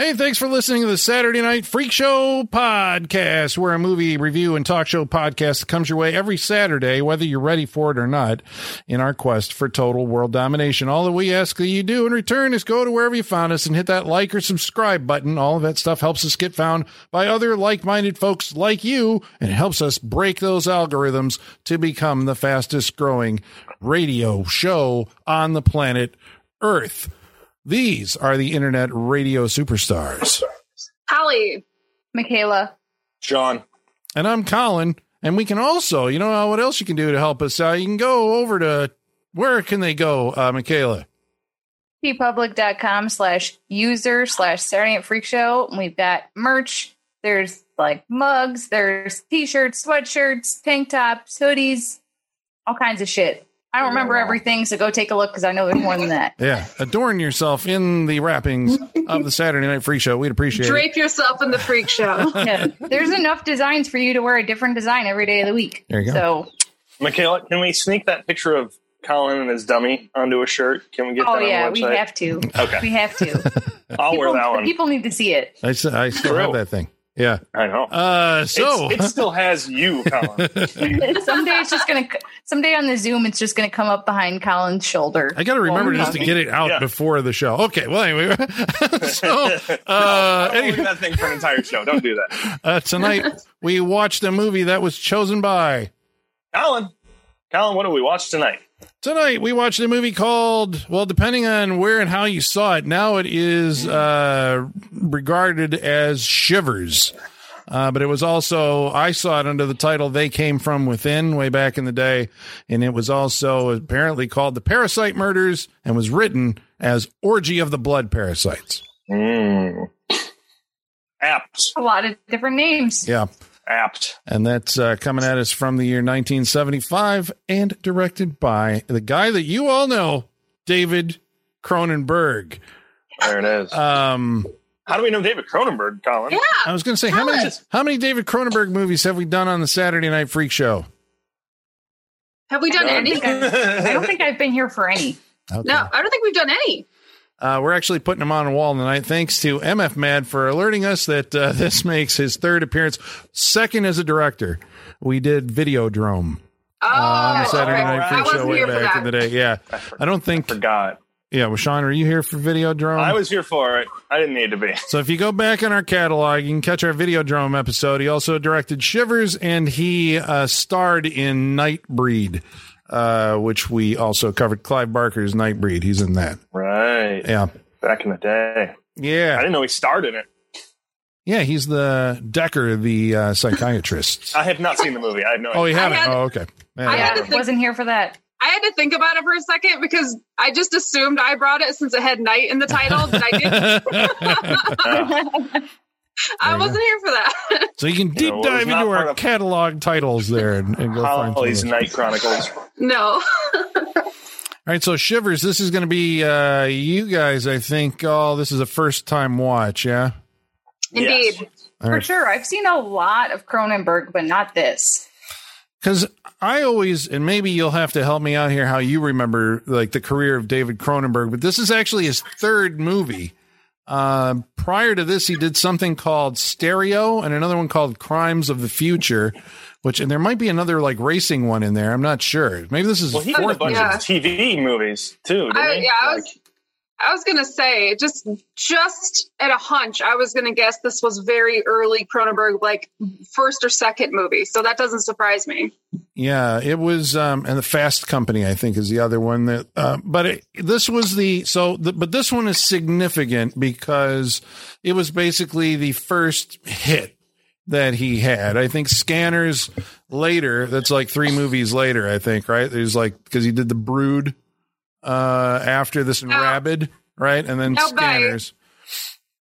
Hey, thanks for listening to the Saturday Night Freak Show podcast. We're a movie review and talk show podcast comes your way every Saturday, whether you're ready for it or not, in our quest for total world domination. All that we ask that you do in return is go to wherever you found us and hit that like or subscribe button. All of that stuff helps us get found by other like minded folks like you, and helps us break those algorithms to become the fastest growing radio show on the planet Earth. These are the internet radio superstars. Holly. Michaela. John, And I'm Colin. And we can also, you know, what else you can do to help us out? You can go over to, where can they go, uh, Michaela? teepublic.com slash user slash Saturday Night Freak Show. We've got merch. There's like mugs, there's t-shirts, sweatshirts, tank tops, hoodies, all kinds of shit. I don't remember everything, so go take a look because I know there's more than that. Yeah. Adorn yourself in the wrappings of the Saturday Night Freak Show. We'd appreciate it. Drape yourself in the freak show. Yeah. There's enough designs for you to wear a different design every day of the week. There you go. So, Michaela, can we sneak that picture of Colin and his dummy onto a shirt? Can we get oh that on yeah, the we have to. Okay. We have to. I'll people, wear that one. People need to see it. I still have that thing. Yeah. I know. Uh, so. It's- it still has you, Colin. someday it's just gonna. Someday on the Zoom, it's just gonna come up behind Colin's shoulder. I got to remember Well, just to get it out Yeah. before the show. Okay. Well, anyway. so, uh, I'll anyway, leave that thing for an entire show. Don't do that. uh, tonight we watched a movie that was chosen by. Colin, Colin, what do we watch tonight? Tonight we watched a movie called, well, depending on where and how you saw it, now it is uh, regarded as Shivers. Uh, but it was also, I saw it under the title They Came From Within way back in the day. And it was also apparently called The Parasite Murders and was written as Orgy of the Blood Parasites. Mm. Apt. A lot of different names. Yeah. Apt. And that's uh, coming at us from the year 1975 and directed by the guy that you all know, David Cronenberg. There it is. Um, How do we know David Cronenberg, Colin? Yeah. I was going to say, how many us. how many David Cronenberg movies have we done on the Saturday Night Freak Show? Have we done None. any? I don't think I've been here for any. Okay. No, I don't think we've done any. Uh, we're actually putting him on a wall tonight, thanks to MF Mad for alerting us that uh, this makes his third appearance, second as a director. We did Videodrome Oh, on the Saturday okay. Night I Freak Show way back in the day. Yeah, I for- I don't think. forgot. Yeah, well, Sean, are you here for Videodrome? I was here for it. I didn't need to be. So if you go back in our catalog, you can catch our Videodrome episode. He also directed Shivers, and he uh, starred in Nightbreed, uh, which we also covered. Clive Barker's Nightbreed. He's in that. Right. Yeah, Back in the day. Yeah. I didn't know he starred in it. yeah. He's the Decker, the uh, psychiatrist. I have not seen the movie. I have no oh, idea. you haven't? had- oh, okay. Yeah. I had to think- wasn't here for that. I had to think about it for a second because I just assumed I brought it since it had night in the title, but I didn't. I you wasn't here for that. so you can deep know, dive into part our of- catalog titles there and, and go find some of Holly's those. Night Chronicles. no. All right, so Shivers, this is going to be uh, you guys. I think. Oh, this is a first time watch. Yeah. Indeed. Yes. All For right. sure. I've seen a lot of Cronenberg, but not this. Because I always, and maybe you'll have to help me out here, how you remember like the career of David Cronenberg, but this is actually his third movie. Uh, prior to this, he did something called Stereo and another one called Crimes of the Future, which, and there might be another like racing one in there. I'm not sure. Maybe this is Well, he his did a bunch. Yeah. of TV movies too. Didn't I, he? yeah, I was. Like, I was gonna say just just at a hunch, I was gonna guess this was very early Cronenberg, like first or second movie. So that doesn't surprise me. Yeah, it was, um, and the Fast Company, I think, is the other one that. Uh, but it, this was the so, the, but this one is significant because it was basically the first hit that he had. I think Scanners later. That's like three movies later. I think right. There's like because he did the Brood uh, after this and No. Rabid, right, and then No, but- Scanners.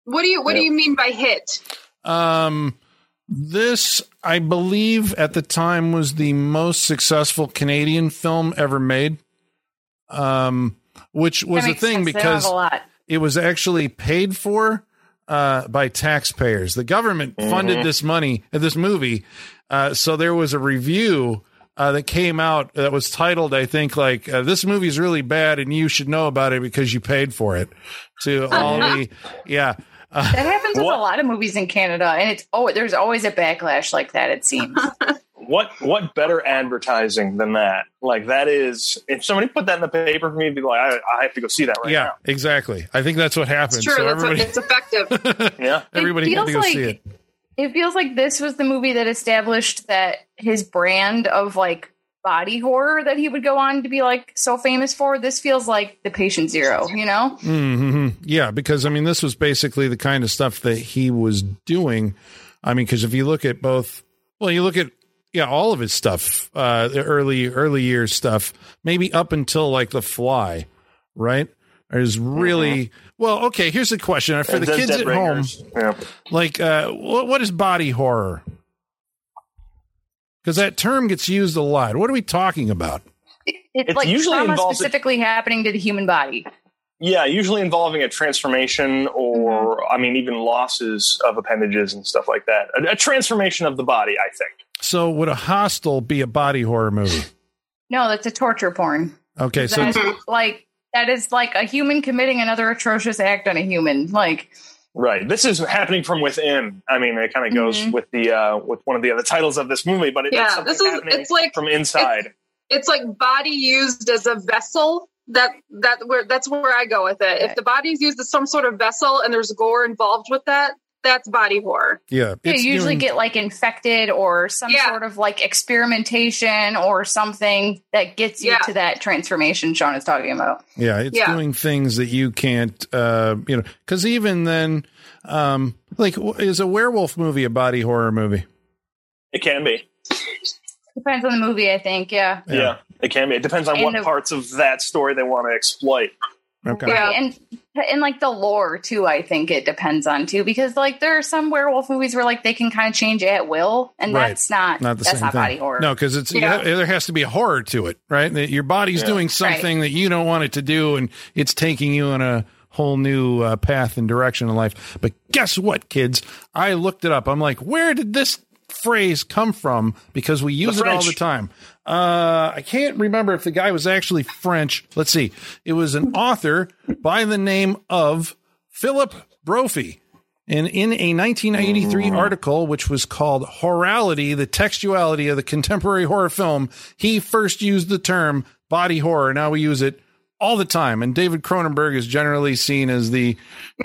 What do you What do you mean by hit? Um, this, I believe, at the time was the most successful Canadian film ever made. Um, which was a thing sense. They don't have because a it was actually paid for uh, by taxpayers. The government funded this money, uh, this movie. Uh, so there was a review uh, that came out that was titled, I think, like uh, "This movie is really bad and you should know about it because you paid for it." To all the, yeah, Uh, that happens with What- a lot of movies in Canada, and it's oh, there's always a backlash like that. It seems. What what better advertising than that? Like that is if somebody put that in the paper for me, I'd be like, I, I have to go see that right now. yeah, exactly. I think that's what happened. It's true. So That's what, it's effective. Yeah. everybody had to go feels see like- it. It feels like this was the movie that established that his brand of like body horror that he would go on to be like so famous for. This feels like the patient zero, you know? hmm Yeah, because I mean, this was basically the kind of stuff that he was doing. I mean, because if you look at both, well, you look at yeah, all of his stuff, uh, the early early years stuff, maybe up until like The Fly, right? Is really well. Okay, here's the question for the kids Dead at home. Yeah. Like, uh, what, what is body horror? Because that term gets used a lot. What are we talking about? It's, It's like usually trauma involved- specifically happening to the human body. Yeah, usually involving a transformation or, Mm-hmm. I mean, even losses of appendages and stuff like that. A, a transformation of the body, I think. So, would a hostel be a body horror movie? No, that's a torture porn. Okay, so That- like that is like a human committing another atrocious act on a human. Like Right. This is happening from within. I mean, it kind of goes Mhm. with the uh, with one of the other titles of this movie, but it, Yeah, it's something this is- happening it's like- from inside. it's like body used as a vessel. That that where that's where I go with it. If the body's used as some sort of vessel and there's gore involved with that, that's body horror. yeah, you it's usually doing- get like infected or some Yeah. sort of like experimentation or something that gets you Yeah. to that transformation Sean is talking about. Yeah, it's Yeah. doing things that you can't, uh, you know, because even then, um, like, is a werewolf movie a body horror movie? It can be. Depends on the movie, I think. Yeah. Yeah. it can be. It depends on And what the- parts of that story they want to exploit. Okay. Yeah. Right. And and like the lore too, I think it depends on too, because like there are some werewolf movies where like they can kind of change it at will, and Right. that's not Not the that's same not thing. body horror. No, because it's Yeah. there has to be a horror to it, right? That your body's Yeah. doing something that you don't want it to do, and it's taking you in a whole new uh, path and direction in life. But guess what, kids? I looked it up. I'm like, where did this phrase come from? Because we use it all the time. Uh, I can't remember if the guy was actually French. Let's see. It was an author by the name of Philip Brophy. And in a 1983 article, which was called Horrality, the Textuality of the Contemporary Horror Film, he first used the term body horror. Now we use it all the time. And David Cronenberg is generally seen as the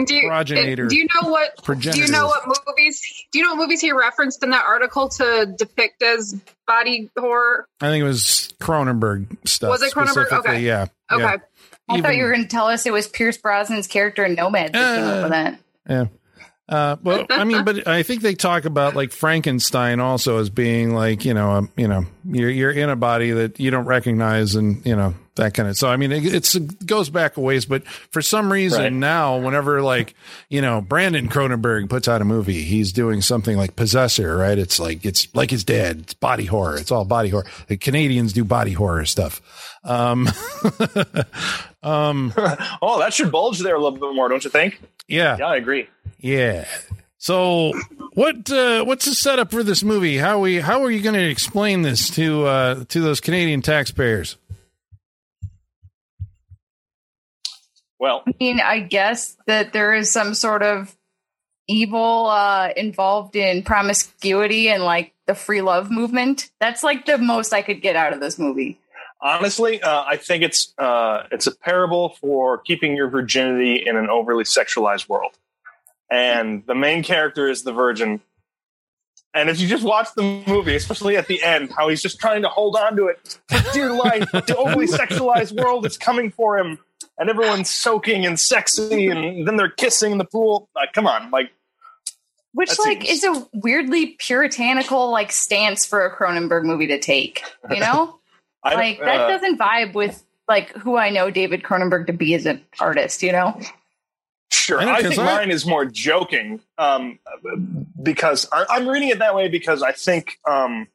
Do you, Progenitor. do you know what? Do you know what movies? Do you know what movies he referenced in that article to depict as body horror? I think it was Cronenberg stuff. Was it Cronenberg? Okay. Yeah. Okay. Yeah. I thought you were going to tell us it was Pierce Brosnan's character in Nomad that came up Uh, with that. Yeah. Uh, well, I mean, but I think they talk about like Frankenstein also as being like you know, um, you know, you're you're in a body that you don't recognize, and you know that kind of. So I mean, it, it's it goes back a ways, but for some reason Right. now, whenever like you know Brandon Cronenberg puts out a movie, he's doing something like Possessor, right? It's like it's like his dad. It's body horror. It's all body horror. The Canadians do body horror stuff. Um, um, Oh, that should bulge there a little bit more, don't you think? yeah. Yeah, I agree. Yeah. So what uh, what's the setup for this movie? How we how are you going to explain this to uh, to those Canadian taxpayers? Well, I mean, I guess that there is some sort of evil uh, involved in promiscuity and like the free love movement. That's like the most I could get out of this movie. honestly, uh, I think it's uh, it's a parable for keeping your virginity in an overly sexualized world. And the main character is the virgin. And if you just watch the movie, especially at the end, how he's just trying to hold on to it for dear life, the overly sexualized world is coming for him, and everyone's soaking and sexy, and then they're kissing in the pool. Like, come on, like Which like seems- is a weirdly puritanical like stance for a Cronenberg movie to take. You know, I like don't- that uh, doesn't vibe with like who I know David Cronenberg to be as an artist. You know, Sure, I know, think I- mine is more joking um, because I, I'm reading it that way because I think um,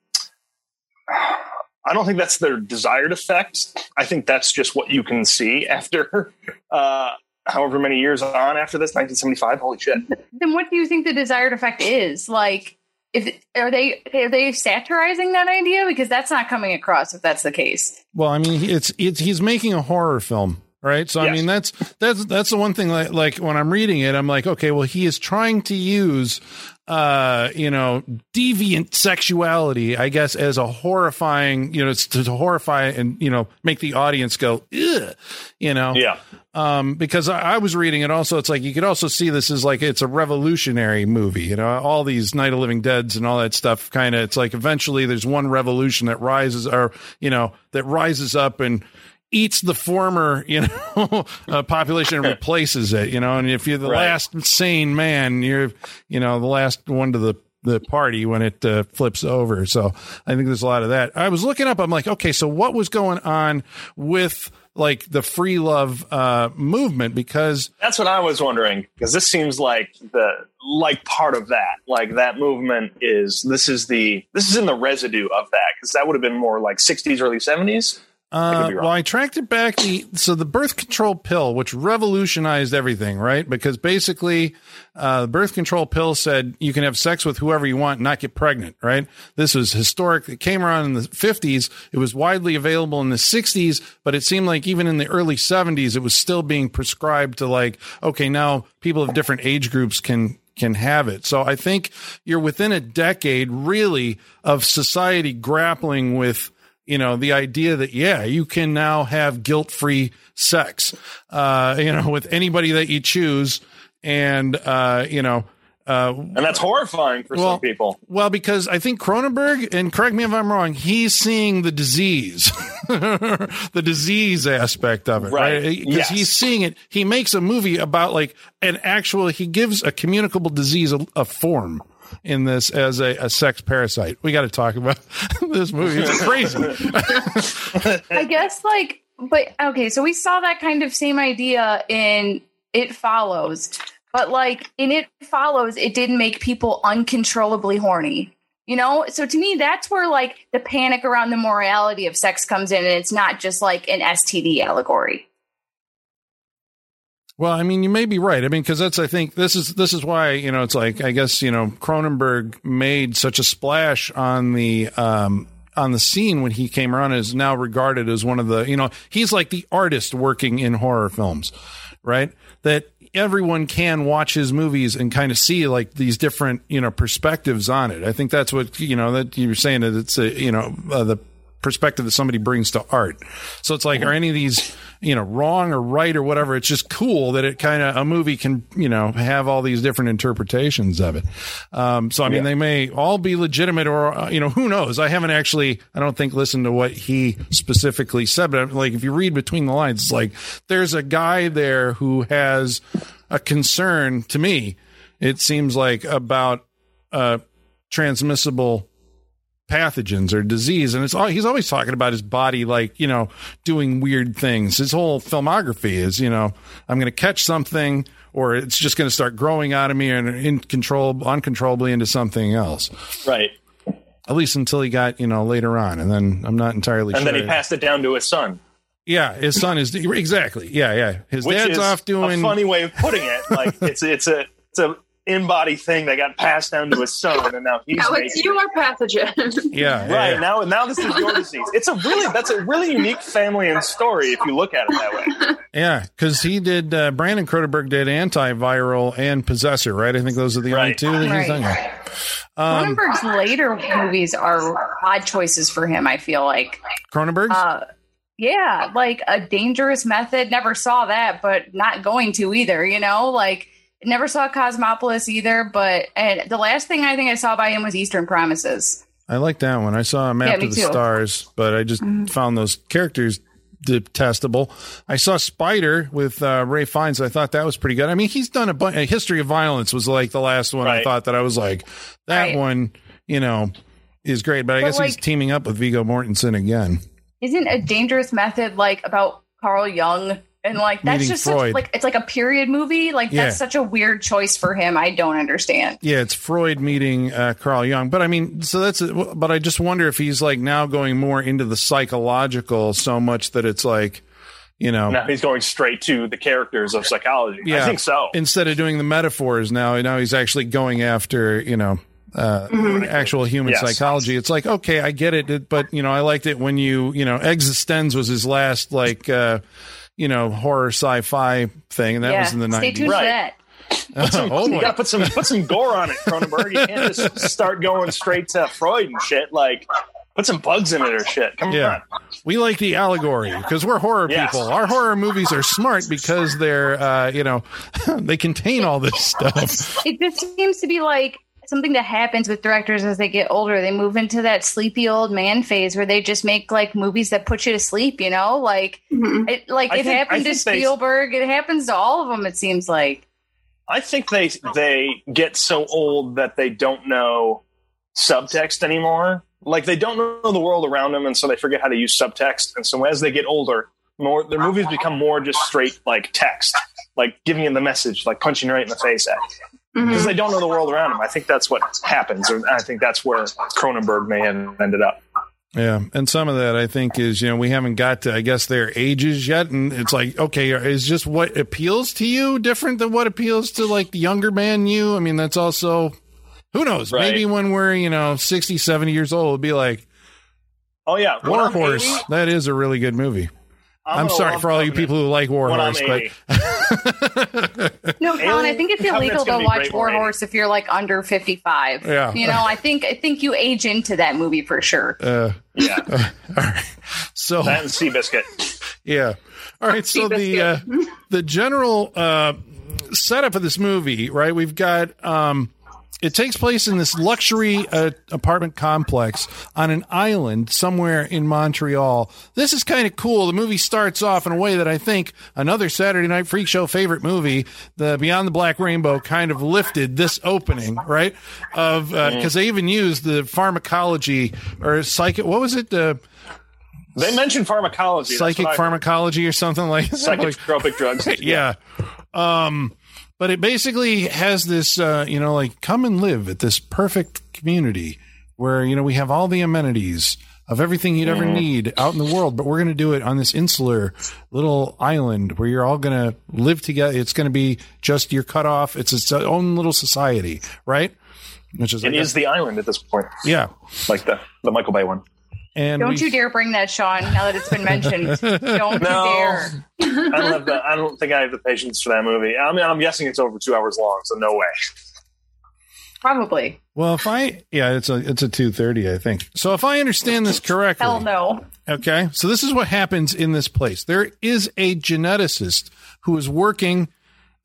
I don't think that's their desired effect. I think that's just what you can see after uh, however many years on after this, 1975. Holy shit! Then what do you think the desired effect is? Like, if are they are they satirizing that idea? Because that's not coming across if that's the case. Well, I mean, it's it's he's making a horror film, right? So I mean, that's that's that's the one thing. Like, like when I'm reading it, I'm like, okay, well, he is trying to use, uh, you know, deviant sexuality, I guess, as a horrifying, you know, to, to horrify and you know make the audience go, Ugh, you know, Yeah, um, because I, I was reading it also. It's like you could also see this as like it's a revolutionary movie. You know, all these Night of Living Deads and all that stuff. Kind of, it's like eventually there's one revolution that rises, or you know, that rises up and eats the former, you know, uh, population and replaces it. You know, and if you're the Right. last sane man, you're, you know, the last one to the the party when it uh, flips over. So I think there's a lot of that. I was looking up. I'm like, okay, so what was going on with like the free love uh, movement? Because that's what I was wondering because this seems like the like part of that. Like that movement is this is the this is in the residue of that because that would have been more like 60s, early 70s. Uh, well, I tracked it back. The so the birth control pill, which revolutionized everything, right? Because basically, uh, the birth control pill said you can have sex with whoever you want, and not get pregnant, right? This was historic. It came around in the fifties. It was widely available in the sixties, but it seemed like even in the early seventies, it was still being prescribed to like, okay, now people of different age groups can can have it. So I think you're within a decade, really, of society grappling with you know the idea that yeah you can now have guilt-free sex uh you know with anybody that you choose and uh you know uh And that's horrifying for Well- some people. well because i think cronenberg and correct me if i'm wrong he's seeing the disease the disease aspect of it right Right. because Yes. he's seeing it he makes a movie about like an actual he gives a communicable disease a, a form in this as a, a sex parasite we got to talk about this movie it's crazy I guess like but okay, so we saw that kind of same idea in It Follows. But like in It Follows, it didn't make people uncontrollably horny. You know? So to me, that's where like the panic around the morality of sex comes in and it's not just like an STD allegory. Well, I mean, you may be right. I mean, because that's I think this is this is why you know it's like I guess you know Cronenberg made such a splash on the um on the scene when he came around is now regarded as one of the you know he's like the artist working in horror films, right? That everyone can watch his movies and kind of see like these different you know perspectives on it. I think that's what you know that you were saying that it's a you know uh, the perspective that somebody brings to art. So it's like, are any of these, you know, wrong or right or whatever? It's just cool that it kind of, a movie can, you know, have all these different interpretations of it. Um, so, I mean, they may all be legitimate or, uh, you know, who knows? I haven't actually, I don't think listened to what he specifically said, but like, if you read between the lines, it's like, there's a guy there who has a concern to me. It seems like about, uh, transmissible pathogens or disease and it's all he's always talking about his body like you know doing weird things his whole filmography is you know i'm going to catch something or it's just going to start growing out of me and in control uncontrollably into something else Right. at least until he got you know later on and then i'm not entirely sure. And sure then he passed it down to his son, yeah his son is exactly yeah yeah his which dad's off doing a funny way of putting it. Like it's it's a it's a in body thing that got passed down to his son, and now he's Now it's making your pathogen. yeah, yeah, Right yeah. now, now this is your disease. It's a really that's a really unique family and story if you look at it that way. Yeah, because he did. Uh, Brandon Cronenberg did antiviral and possessor, right? I think those are the only two that he's Right. done. Um, Cronenberg's later movies are odd choices for him, I feel like. Cronenberg's. Uh, yeah, like a dangerous method. Never saw that, but not going to either. You know, like never saw Cosmopolis either. But and the last thing I think I saw by him was Eastern Promises. I like that one. I saw a map Yeah, to the too. Mm-hmm. stars, but I just found those characters detestable. I saw Spider with uh, Ralph Fiennes. I thought that was pretty good. I mean, he's done a, bu- a History of Violence was like the last one. I thought that I was like that Right. one. You know, is great, but I But, guess he's teaming up with Viggo Mortensen again. Isn't a dangerous method like about Carl Jung? And like that's Meeting just such, like it's like a period movie. Like Yeah. that's such a weird choice for him. I don't understand. Yeah, it's Freud meeting uh, Carl Jung. But I mean, so that's, but I just wonder if he's like now going more into the psychological so much that it's like, you know, Now he's going straight to the characters of psychology. Yeah. I think so. instead of doing the metaphors now, now he's actually going after, you know, uh, actual human Yes. psychology. It's like, okay, I get it, it- but you know, I liked it when you, you know, Existenz was his last like, uh, you know, horror sci-fi thing, and that yeah. was in the Stay tuned nineties. Right. for that. oh you gotta put some put some gore on it, Cronenberg. You can't just start going straight to Freud and shit. Like, put some bugs in it or shit. Come Yeah. on. We like the allegory because we're horror Yes. people. Our horror movies are smart because they're, uh, you know, they contain all this stuff. It just seems to be like something that happens with directors as they get older. They move into that sleepy old man phase where they just make like movies that put you to sleep. You know, like Mhm. it, like I it think- I happened to think they- Spielberg. It happens to all of them. It seems like. I think they they get so old that they don't know subtext anymore. Like they don't know the world around them, and so they forget how to use subtext. And so as they get older, more their movies become more just straight like text, like giving you the message, like punching you right in the face at because Mhm. they don't know the world around them. I think that's what happens, or I think that's where Cronenberg may have ended up. Yeah, and some of that I think is you know we haven't got to I guess their ages yet, and it's like okay, is just what appeals to you different than what appeals to like the younger man you? I mean, that's also who knows. Right. Maybe when we're you know 60, 70 years old, it'll be like Oh yeah, War Horse. That is a really good movie. I'm, gonna sorry for all you people who like War Horse, but No, Colin, I think it's illegal to watch great War Horse if you're like under 55. Yeah. You know, I think I think you age into that movie for sure. uh, yeah, all right. So that and Seabiscuit. Yeah. All right. So the uh, the general uh, setup of this movie, right? We've got um, it takes place in this luxury uh, apartment complex on an island somewhere in Montreal. This is kind of cool. The movie starts off in a way that I think another Saturday Night Freak Show favorite movie, the Beyond the Black Rainbow, kind of lifted this opening, right? Of because they even used the pharmacology or psychic. What was it? Uh, They mentioned pharmacology. psychic pharmacology or something like that. Like- psychotropic drugs. yeah. Um, but it basically has this, uh, you know, like come and live at this perfect community where, you know, we have all the amenities of everything you'd ever need out in the world, but we're going to do it on this insular little island where you're all going to live together. It's going to be just you're cut off. It's its own little society, right? Which is, It guess- is the island at this point, yeah. like the the Michael Bay one. And Don't we- you dare bring that, Sean, now that it's been mentioned. Don't No. you dare. I don't have the. I don't think I have the patience for that movie. I mean, I'm guessing it's over two hours long, so no way. Probably. Well, if I, yeah, it's a, it's a 230, I think. So if I understand this correctly, Hell no. Okay. So this is what happens in this place. There is a geneticist who is working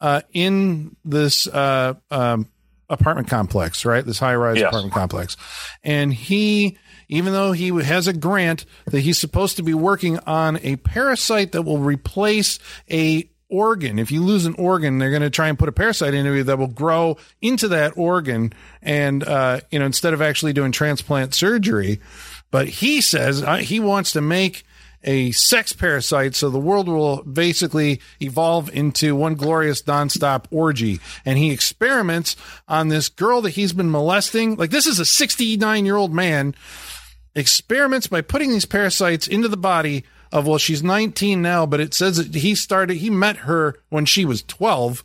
uh, in this uh, um, apartment complex, right? This high rise Yes. apartment complex. And he, even though he has a grant that he's supposed to be working on a parasite that will replace a organ. If you lose an organ, they're going to try and put a parasite into you that will grow into that organ. And, uh, you know, instead of actually doing transplant surgery, but he says uh, he wants to make a sex parasite so the world will basically evolve into one glorious nonstop orgy. And he experiments on this girl that he's been molesting. Like this is a 69 year old man experiments by putting these parasites into the body of well she's 19 now but it says that he started he met her when she was 12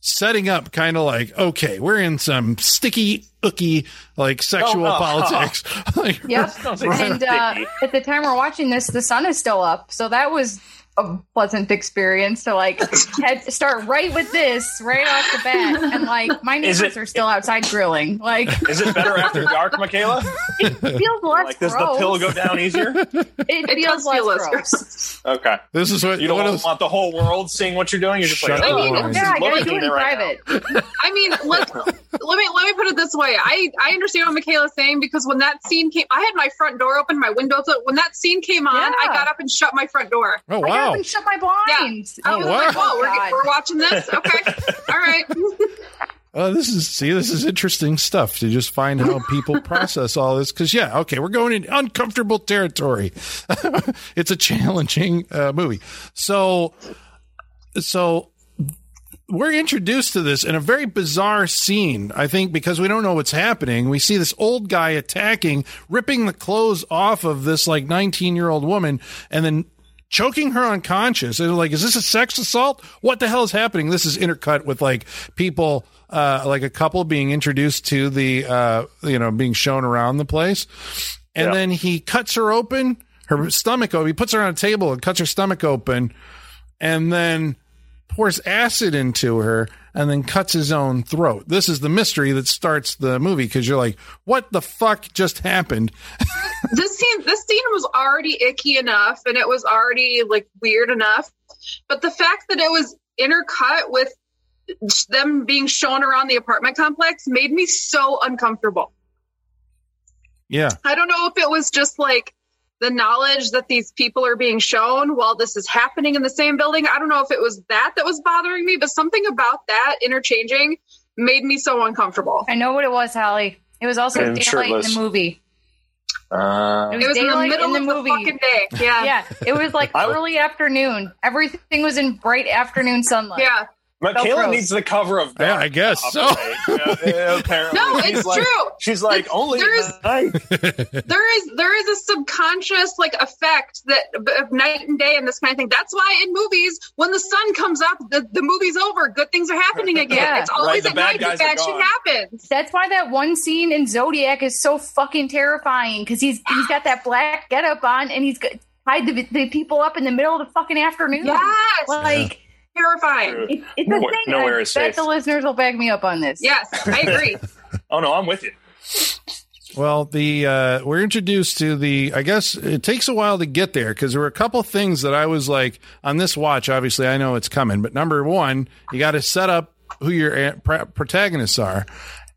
setting up kind of like okay we're in some sticky ooky like sexual Oh, oh, politics like, Yep. Sounds like and uh, at the time we're watching this, the sun is still up. So that was a pleasant experience to like head, start right with this right off the bat. And like my neighbors it- are still outside grilling. Like Is it better after dark, Michaela? it feels less Like, does gross. the pill go down easier? It, It feels does less feel less gross. gross. Okay. this is what You don't what want, else- want the whole world seeing what you're doing. You're just like, oh, I mean, this Yeah, I gotta do it in there right now. private. I mean, let, let me let me put it this way. I I understand what Michaela's saying because when that scene came, I had my front door open, my windows open. When that scene came on, I got up and shut my front door. oh I got wow up and shut my blinds. I Oh, was wow. like, "Whoa, we're, we're watching this. Okay, all right." Uh, this is see, this is interesting stuff to just find how people process all this. Because yeah, okay, we're going in uncomfortable territory. it's a challenging uh, movie. So, so we're introduced to this in a very bizarre scene. I think because we don't know what's happening. We see this old guy attacking, ripping the clothes off of this like nineteen year old woman, and then choking her unconscious. And like, is this a sex assault? What the hell is happening? This is intercut with like people, uh, like a couple being introduced to the, uh, you know, being shown around the place. And Yeah. then he cuts her open, her stomach open. He puts her on a table and cuts her stomach open and then pours acid into her and then cuts his own throat. This is the mystery that starts the movie because you're like, what the fuck just happened? this scene this scene was already icky enough and it was already like weird enough but the fact that it was intercut with them being shown around the apartment complex made me so uncomfortable Yeah. i don't know if it was just like the knowledge that these people are being shown while this is happening in the same building i don't know if it was that that was bothering me but something about that interchanging made me so uncomfortable I know what it was, Holly. It was also And daylight shirtless. in the movie. Uh, It it was in the middle in the of the movie. fucking day yeah Yeah, it was like I- early afternoon. Everything was in bright afternoon sunlight. yeah Michaela gross. needs the cover of. Yeah, I guess so. Yeah, yeah, apparently. No, She's it's like- true. She's like only there is, night. there is there is a subconscious like effect that of night and day and this kind of thing. That's why in movies, when the sun comes up, the, the movie's over. Good things are happening again. Yeah. It's always the at night that are bad shit happens. That's why that one scene in Zodiac is so fucking terrifying because he's he's got that black getup on and he's tied the, the people up in the middle of the fucking afternoon. Yes, like terrifying. it, it's Nowhere- a thing. nowhere I is bet safe. the listeners will back me up on this. Yes, I agree. Oh no, I'm with you. Well, the uh, we're introduced to the. I guess it takes a while to get there because there were a couple things that I was like on this watch. Obviously, I know it's coming, but number one, you got to set up who your protagonists are,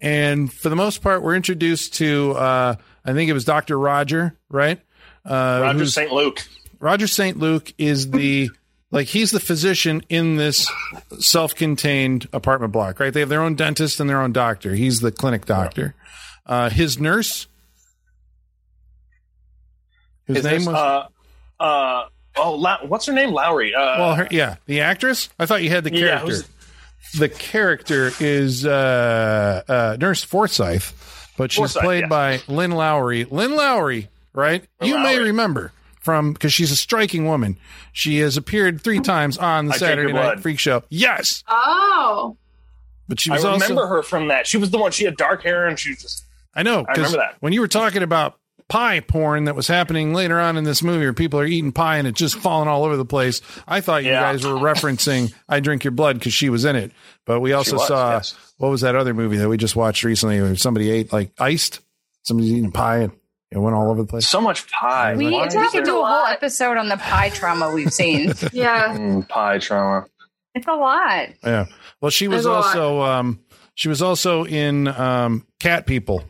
and for the most part, we're introduced to. Uh, I think it was Doctor Roger, right? Uh, Roger St. Luke. Roger St. Luke is the like he's the physician in this self-contained apartment block, right? They have their own dentist and their own doctor. He's the clinic doctor. Uh, his nurse, His, Is name was uh, uh, oh, La- what's her name? Lowry. Uh, well, her, yeah, the actress. I thought you had the character. who's- the character is uh, uh, Nurse Forsyth, but she's Forsyth, played by Lynn Lowry. Lynn Lowry, right? Lynn you may remember from because she's a striking woman. She has appeared three times on the I Saturday Night Blood. Freak Show. Yes, Oh, but she was I was remember also her from that. She was the one. She had dark hair and she was just. I know I remember that. when you were talking about pie porn that was happening later on in this movie where people are eating pie and it's just falling all over the place. I thought you Yeah. guys were referencing I Drink Your Blood because she was in it. But we also was, saw yes. what was that other movie that we just watched recently where somebody ate like iced? Somebody's eating pie and it went all over the place. So much pie. We Why need to have to do a whole episode on the pie trauma we've seen. yeah. Mm, pie trauma. it's a lot. Yeah. Well, she was There's a lot. also um, she was also in um, Cat People,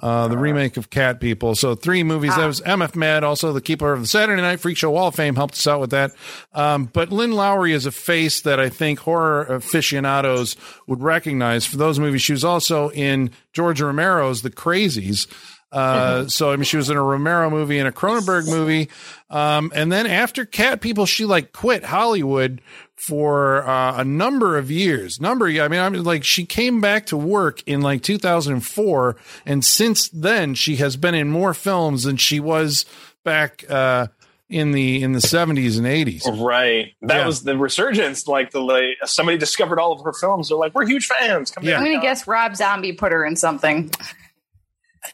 uh, the remake of Cat People. So three movies. That Ah. was MF Med, also the keeper of the Saturday Night Freak Show Wall of Fame, helped us out with that. Um, but Lynn Lowry is a face that I think horror aficionados would recognize for those movies. She was also in George Romero's The Crazies. Uh, so I mean, she was in a Romero movie and a Cronenberg movie, um, and then after Cat People, she like quit Hollywood for uh, a number of years. Number, I mean, I mean, like she came back to work in like 2004, and since then she has been in more films than she was back uh, in the in the 70s and 80s. Right. That Yeah. was the resurgence. Like the like, somebody discovered all of her films. They're like, we're huge fans. Come Yeah. I'm gonna guess Rob Zombie put her in something.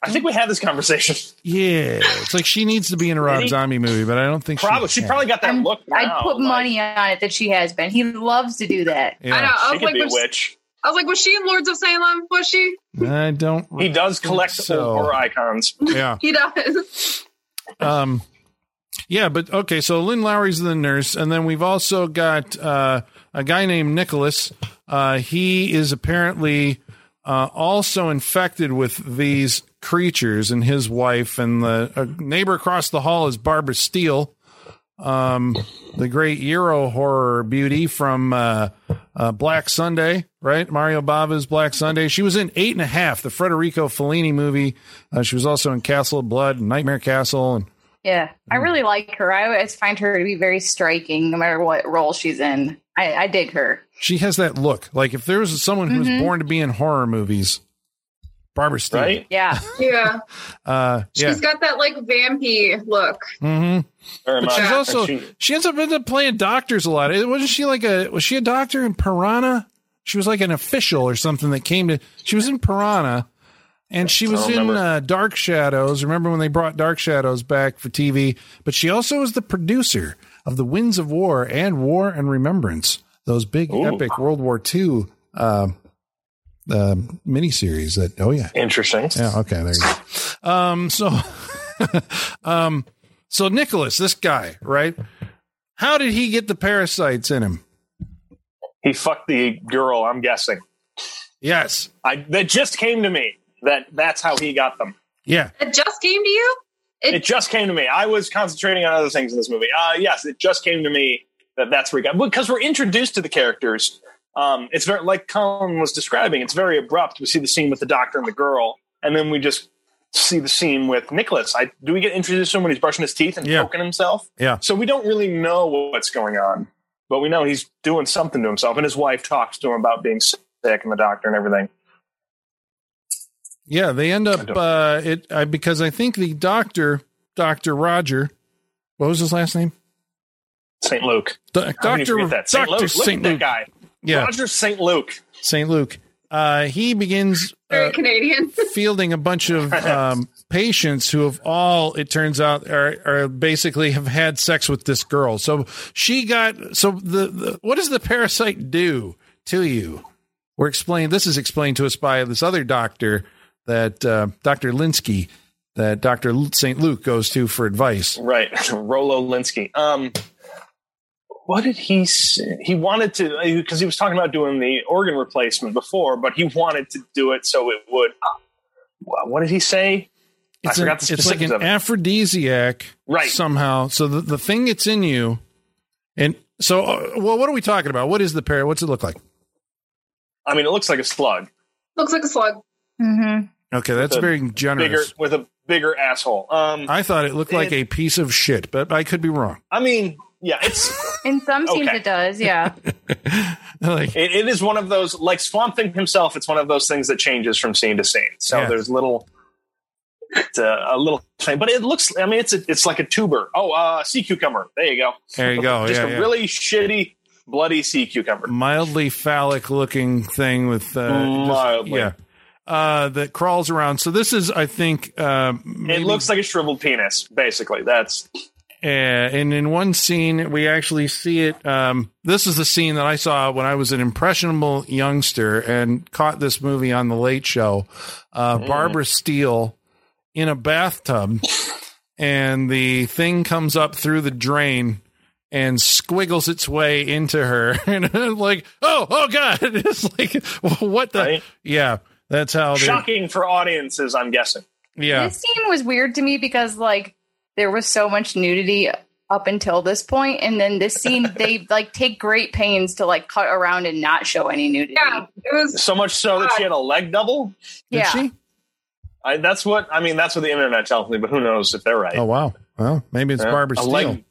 I think we had this conversation. Yeah, it's like she needs to be in a Rob Zombie movie, but I don't think Probably. She can. probably got that I'm- look. I'd put like, money on it that she has been. He loves to do that. Yeah. I know. I She was could like, be a was, witch. I was like, was she in Lords of Salem? Was she? I don't. He does collect so. old horror icons. Yeah. He does. Um, yeah, but okay. So Lynn Lowry's the nurse, and then we've also got uh, a guy named Nicholas. Uh, he is apparently uh, also infected with these creatures, and his wife and the neighbor across the hall is Barbara Steele, um, the great Euro horror beauty from uh, uh, Black Sunday, right? Mario Bava's Black Sunday. She was in Eight and a Half, the Federico Fellini movie. Uh, she was also in Castle of Blood, and Nightmare Castle, and Yeah, I Hmm. really like her. I always find her to be very striking, no matter what role she's in. I, I dig her. she has that look. Like if there was someone who was born to be in horror movies, Barbara Steele. right? Yeah. Yeah. Uh, yeah. She's got that like vampy look. hmm Very But much. she's also She- she ends up ended up playing doctors a lot. Wasn't she like a was she a doctor in Piranha? She was like an official or something that came to. She was in Piranha, and she was in uh, Dark Shadows. Remember when they brought Dark Shadows back for TV? But she also was the producer of the Winds of War and War and Remembrance, those big Ooh. epic World War II uh, uh, miniseries. That oh yeah, Interesting. yeah, okay, there you go. Um, so, um, so Nicholas, this guy, right? How did he get the parasites in him? He fucked the girl. I'm guessing. Yes, I that just came to me that that's how he got them. yeah, It just came to you? It- It just came to me. I was concentrating on other things in this movie. Uh, yes, it just came to me that that's where he got because we're introduced to the characters. Um, it's very like Colin was describing. It's very abrupt. We see the scene with the doctor and the girl, and then we just see the scene with Nicholas. I do we get introduced to him when he's brushing his teeth and Yeah. poking himself? Yeah. So we don't really know what's going on, but we know he's doing something to himself, and his wife talks to him about being sick and the doctor and everything. yeah. They end up uh, it I, because I think the doctor, Doctor Roger, what was his last name? St. Luke. Do- How can you Doctor forget that? St. Doctor Luke. Look Saint at that Luke. guy. Yeah, Roger St. Luke. Saint Luke. Uh, he begins uh, Canadian. fielding a bunch of um, patients who have all, it turns out, are, are basically have had sex with this girl. So she got. So the, the what does the parasite do to you? We're explained. This is explained to us by this other doctor that uh, Doctor Linsky, that Doctor Saint Luke goes to for advice. Right, Rollo Linsky. Um, what did he say? He wanted to because he was talking about doing the organ replacement before, but he wanted to do it so it would. What did he say? I It's, an- forgot the it's like an of it. aphrodisiac, Right. Somehow, so the, the thing that's in you, and so uh, well, what are we talking about? What is the parrot? What's it look like? I mean, it looks like a slug, Looks like a slug. Mm-hmm. Okay, that's a very bigger generous. with a bigger asshole. Um, I thought it looked like It- a piece of shit, but I could be wrong. I mean, yeah, it's In some scenes Okay. it does, yeah. like, it, it is one of those like Swamp Thing himself. It's one of those things that changes from scene to scene. So Yeah. there's little. It's a, a little thing, but it looks. I mean, it's a, it's like a tuber. Oh, uh, sea cucumber. There you go. there you go. Just yeah, a yeah. really shitty, bloody sea cucumber. mildly phallic looking thing with uh, just- yeah, uh, that crawls around. So this is, I think, uh, maybe- It looks like a shriveled penis, basically. That's Uh, and in one scene, we actually see it. Um, this is the scene that I saw when I was an impressionable youngster and caught this movie on the Late Show. Uh, Barbara Steele in a bathtub, and the thing comes up through the drain and squiggles its way into her. And I'm like, oh, oh God! It's like, what the? Right. Yeah, that's how. they- shocking for audiences, I'm guessing. Yeah, This scene was weird to me because like there was so much nudity up until this point, and then this scene they like take great pains to like cut around and not show any nudity. Yeah, it was. So much so that she had a leg double. did Yeah. she? I, that's what I mean. That's what the internet tells me, but who knows if they're right? Oh wow. Well, maybe it's Yeah. Barbara A Steele. leg-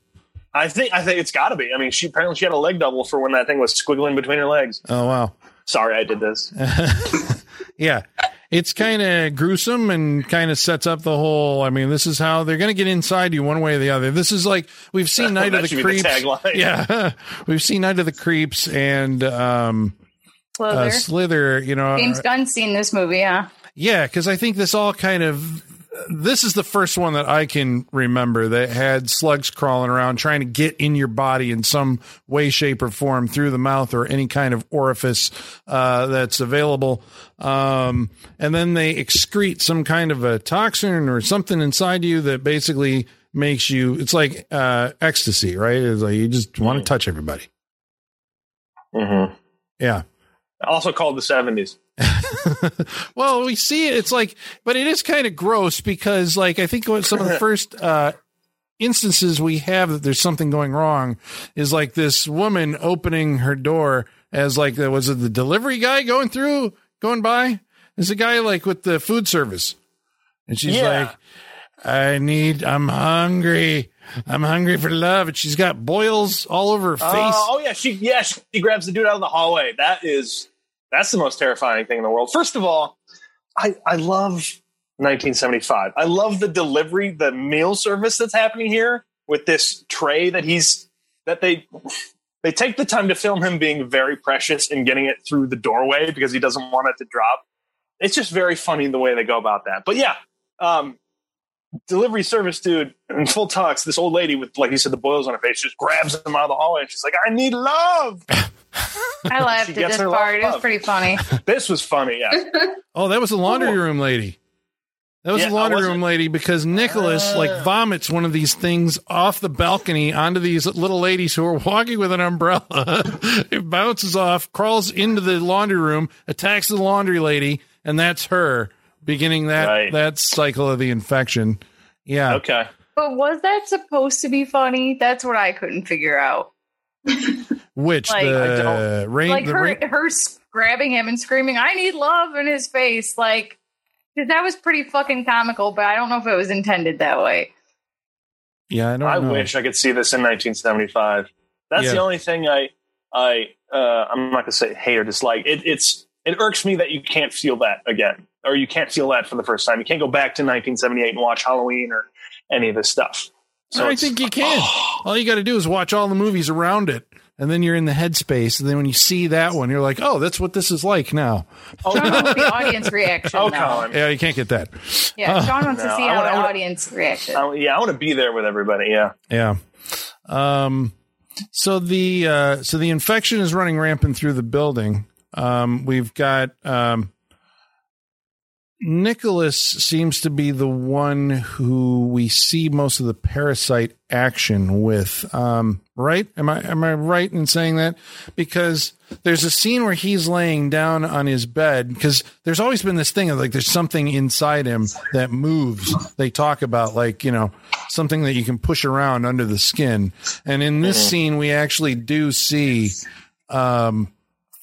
I think I think it's got to be. I mean, she apparently she had a leg double for when that thing was squiggling between her legs. Oh wow. Sorry, I did this. yeah. It's kind of gruesome and kind of sets up the whole. I mean, this is how they're going to get inside you one way or the other. This is like we've seen Night of the be the Creeps. yeah, we've seen Night of the Creeps and um, Slither. uh, Slither. You know, James Gunn's seen this movie, yeah. yeah, because I think this all kind of. This is the first one that I can remember that had slugs crawling around trying to get in your body in some way, shape, or form through the mouth or any kind of orifice uh, that's available. Um, and then they excrete some kind of a toxin or something inside you that basically makes you. It's like uh, ecstasy, right? It's like you just want to touch everybody. Mm-hmm. Yeah. Also called the seventies. well, we see it. It's like, but it is kind of gross because, like, I think some of the first uh, instances we have that there's something going wrong is like this woman opening her door as like was it the delivery guy going through, going by. There's a guy like with the food service, and she's Yeah. like, "I need, I'm hungry." I'm hungry for love, and she's got boils all over her face. Oh, oh yeah, she yeah she grabs the dude out of the hallway. That is that's the most terrifying thing in the world. First of all, I I love 1975. I love the delivery, the meal service that's happening here with this tray that he's that they they take the time to film him being very precious and getting it through the doorway because he doesn't want it to drop. It's just very funny the way they go about that. But yeah, um, delivery service dude in full tux, this old lady with like you said the boils on her face just grabs him out of the hallway and she's like, "I need love." I laughed She at this part. It was pretty funny. this was funny. Yeah, Oh, that was the laundry Cool. room lady. That was Yeah, the laundry room lady because Nicholas Ah. like vomits one of these things off the balcony onto these little ladies who are walking with an umbrella. it bounces off, crawls into the laundry room, attacks the laundry lady, and that's her beginning that Right. that cycle of the infection. Yeah. okay. But was that supposed to be funny? That's what I couldn't figure out. Which Like, I the don't- rain like the her, rain- her s- grabbing him and screaming, "I need love" in his face. Like 'cause that was pretty fucking comical, but I don't know if it was intended that way. Yeah, I don't I know. wish I could see this in 1975. That's Yeah. the only thing I, I, uh, I'm not gonna say hate or dislike. It, it's it irks me that you can't feel that again, or you can't feel that for the first time. You can't go back to 1978 and watch Halloween or any of this stuff. So I think you can. All you got to do is watch all the movies around it, and then you're in the headspace. And then when you see that one, you're like, "Oh, that's what this is like now." Sean wants the audience reaction. Oh, now. Colin. Yeah, you can't get that. Yeah, Sean wants No, to see I how wanna- the wanna- audience reaction. I- yeah, I want to be there with everybody. Yeah. Yeah. Um. So the uh, so the infection is running rampant through the building. Um. We've got um. Nicholas seems to be the one who we see most of the parasite action with. Um, right? Am I am I right in saying that? Because there's a scene where he's laying down on his bed because there's always been this thing of like there's something inside him that moves. They talk about like, you know, something that you can push around under the skin. And in this scene we actually do see um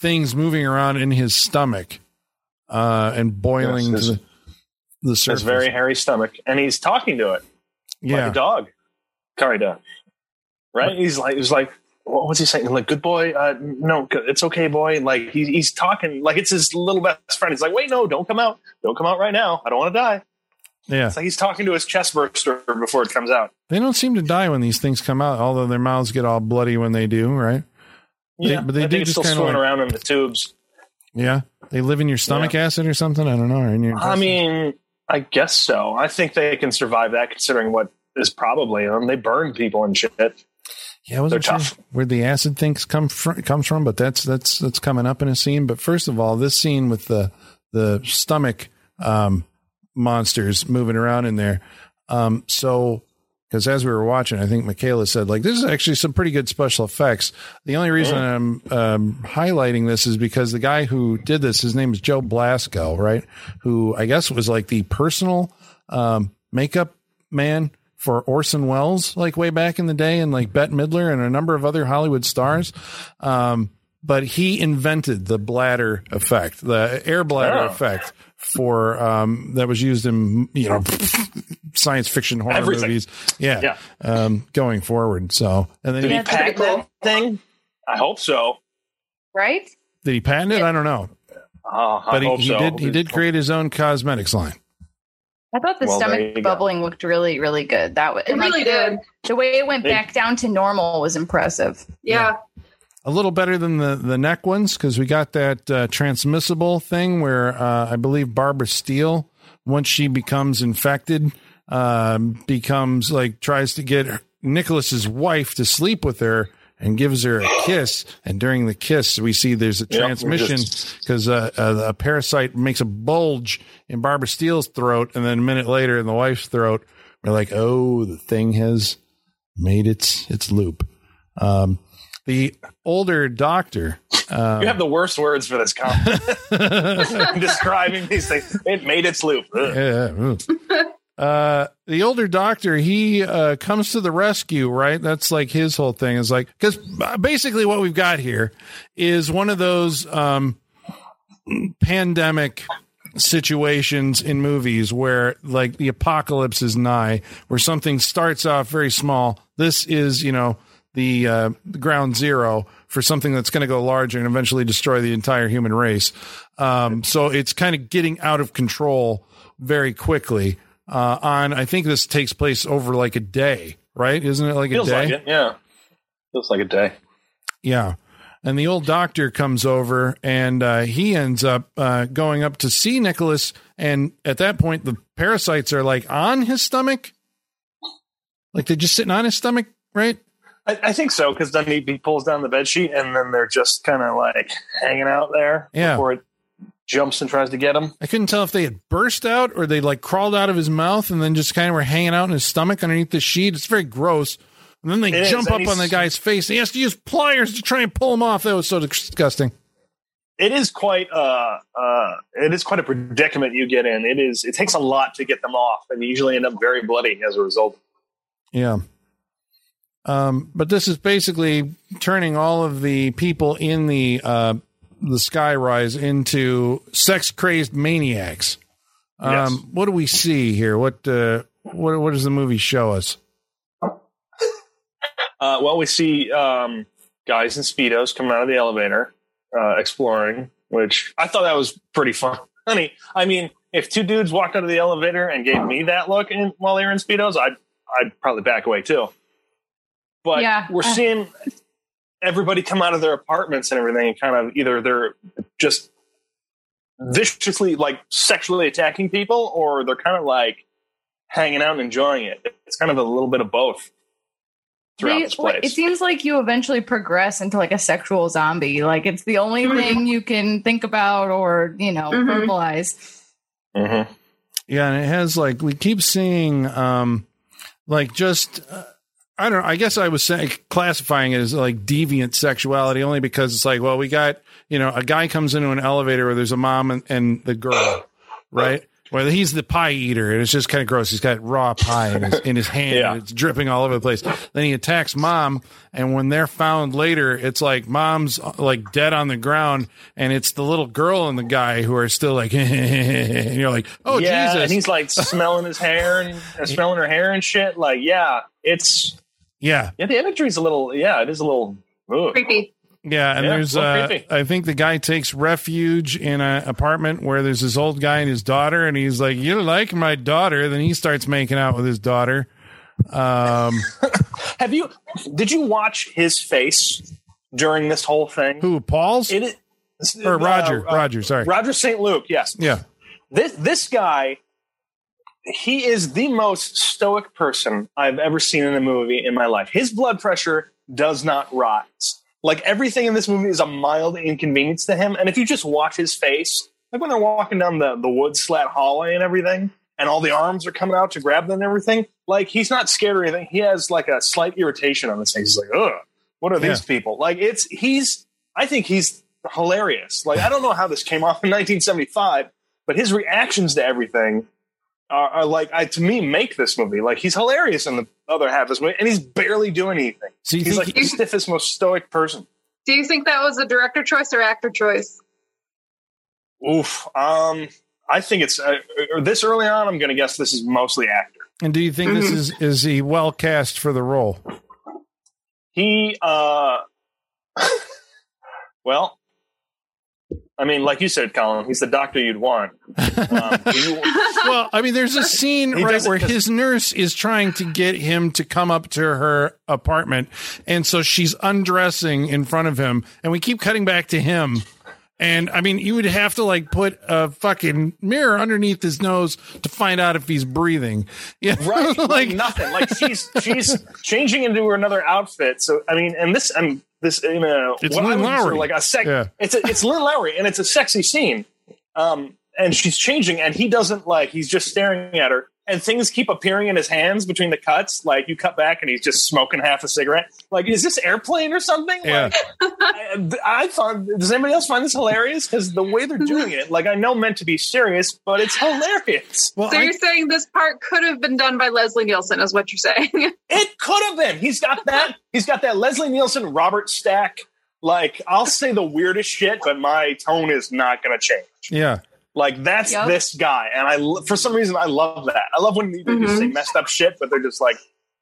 things moving around in his stomach uh and boiling Yes, to the the His surface. very hairy stomach, and he's talking to it yeah. like a dog, kind of. Right? He's like, he's like, what was he saying? Like, good boy. Uh, no, it's okay, boy. Like he, he's talking like it's his little best friend. He's like, wait, no, don't come out. Don't come out right now. I don't want to die. yeah. It's like he's talking to his chest burster before it comes out. They don't seem to die when these things come out, although their mouths get all bloody when they do, right? They- Yeah, but they do just still swimming like- around in the tubes. Yeah. They live in your stomach acid or something. I don't know. Or in your I mean, I guess so. I think they can survive that, considering what is probably them. They burn people and shit. yeah, I wasn't they're sure tough. where the acid things come from, comes from, but that's that's that's coming up in a scene. But first of all, this scene with the the stomach um, monsters moving around in there. Um, so because as we were watching, I think Michaela said like this is actually some pretty good special effects. The only reason I'm um, highlighting this is because the guy who did this, his name is Joe Blasco, right? Who I guess was like the personal um, makeup man for Orson Welles, like way back in the day, and like Bette Midler and a number of other Hollywood stars. Um, but he invented the bladder effect, the air bladder Oh. effect for um, that was used in you know science fiction horror Everything. movies. Yeah, Yeah. Um, going forward. So, and then Did he, he That's patent that thing? I hope so. right? did he patent it? I don't know, Oh, I but he, hope he so. did. He did create his own cosmetics line. I thought the Well, there you stomach go. bubbling looked really, really good. That was It really the, did. The way it went back down to normal was impressive. Yeah. a little better than the the neck ones because we got that uh, transmissible thing where uh, I believe Barbara Steele, once she becomes infected, um, becomes like tries to get Nicholas's wife to sleep with her and gives her a kiss. And during the kiss, we see there's a Yep, transmission just- because uh, a, a parasite makes a bulge in Barbara Steele's throat, and then a minute later in the wife's throat. We're like, oh, the thing has made its its loop. Um, the older doctor, um, You have the worst words for this comment. Describing these things. It made its loop. Ugh. yeah, uh, the older doctor, he uh, comes to the rescue, right? That's like his whole thing is like because basically what we've got here is one of those um, pandemic situations in movies where like the apocalypse is nigh, where something starts off very small. This is, you know, the, uh, ground zero for something that's going to go larger and eventually destroy the entire human race. Um, so it's kind of getting out of control very quickly. Uh, on I think this takes place over like a day, right? Isn't it like Feels a day? like it. Yeah. Feels like a day. Yeah. And the old doctor comes over and uh, he ends up uh, going up to see Nicholas. And at that point, the parasites are like on his stomach. Like they're just sitting on his stomach, right? I, I think so because then he, he pulls down the bed sheet and then they're just kind of like hanging out there Yeah. before it jumps and tries to get him. I couldn't tell if they had burst out or they like crawled out of his mouth and then just kind of were hanging out in his stomach underneath the sheet. It's very gross. And then they It jump up on the guy's face. He has to use pliers to try and pull him off. That was so disgusting. It is quite uh uh it is quite a predicament you get in. It is it takes a lot to get them off and you usually end up very bloody as a result. Yeah. Um, but this is basically turning all of the people in the uh, the skyrise into sex crazed maniacs. Um, Yes. What do we see here? What uh, what what does the movie show us? Uh, well, we see um, guys in speedos coming out of the elevator, uh, exploring, which I thought that was pretty fun. Honey, I mean, if two dudes walked out of the elevator and gave me that look in, while they were in speedos, I'd I'd probably back away too. But Yeah. we're seeing everybody come out of their apartments and everything, and kind of either they're just viciously like sexually attacking people, or they're kind of like hanging out and enjoying it. It's kind of a little bit of both throughout They- this place. it seems like you eventually progress into like a sexual zombie. Like it's the only Mhm. thing you can think about or you know Mhm. verbalize. Mm-hmm. Yeah, and it has like we keep seeing um, like just. Uh, I don't know. I guess I was saying, classifying it as like deviant sexuality only because it's like, well, we got, you know, a guy comes into an elevator where there's a mom and, and the girl, right? Where he's the pie eater and it's just kind of gross. He's got raw pie in his, in his hand. Yeah. and It's dripping all over the place. Then he attacks mom. And when they're found later, it's like mom's uh, like dead on the ground and it's the little girl and the guy who are still like, and you're like, oh, yeah, Jesus. and he's like smelling his hair and uh, smelling her hair and shit. Like, yeah, it's yeah. yeah. The imagery is a little, yeah, it is a little. ugh. Creepy. Yeah, and Yeah, there's so uh, creepy. I think the guy takes refuge in an apartment where there's this old guy and his daughter, and he's like, "You like my daughter?" Then he starts making out with his daughter. Um, Have you? Did you watch his face during this whole thing? who? Paul's It is or Roger? uh, uh, Roger, sorry. Roger St. Luc. Yes, yeah, this this guy. He is the most stoic person I've ever seen in a movie in my life. His blood pressure does not rise. Like everything in this movie is a mild inconvenience to him. And if you just watch his face, like when they're walking down the, the wood slat hallway and everything, and all the arms are coming out to grab them and everything, like he's not scared or anything. He has like a slight irritation on his face. He's like, ugh, what are these people? Like it's he's I think he's hilarious. Like I don't know how this came off in 1975, but his reactions to everything are, are like I, to me make this movie. Like he's hilarious in the other half of this movie, and he's barely doing anything. So you He's think like the stiffest, most stoic person. Do you think that was a director choice or actor choice? Oof. Um, I think it's uh, or this early on. I'm going to guess this is mostly actor. and do you think this Mm-hmm. is is he well cast for the role? He, uh, well, I mean, like you said, Colin, he's the doctor you'd want. Um, you- Well, I mean, there's a scene right where his nurse is trying to get him to come up to her apartment, and so she's undressing in front of him, and we keep cutting back to him. And I mean, you would have to like put a fucking mirror underneath his nose to find out if he's breathing. Yeah, right like like nothing like she's she's changing into another outfit so i mean and this i'm this you know It's what Lynn Lowry. like a sec Yeah. it's a, it's lynn lowry and it's a sexy scene um and she's changing and he doesn't like he's just staring at her and things keep appearing in his hands between the cuts like you cut back and he's just smoking half a cigarette like is this airplane or something Yeah. like I, I thought does anybody else find this hilarious because the way they're doing it like i know meant to be serious but it's hilarious well, So I- you're saying this part could have been done by Leslie Nielsen, is what you're saying? It could have been. He's got that. He's got that Leslie Nielsen, Robert Stack. Like I'll say the weirdest shit, but my tone is not going to change. yeah, Like that's Yep. this guy, and I for some reason I love that. I love when they they just say messed up shit, but they're just like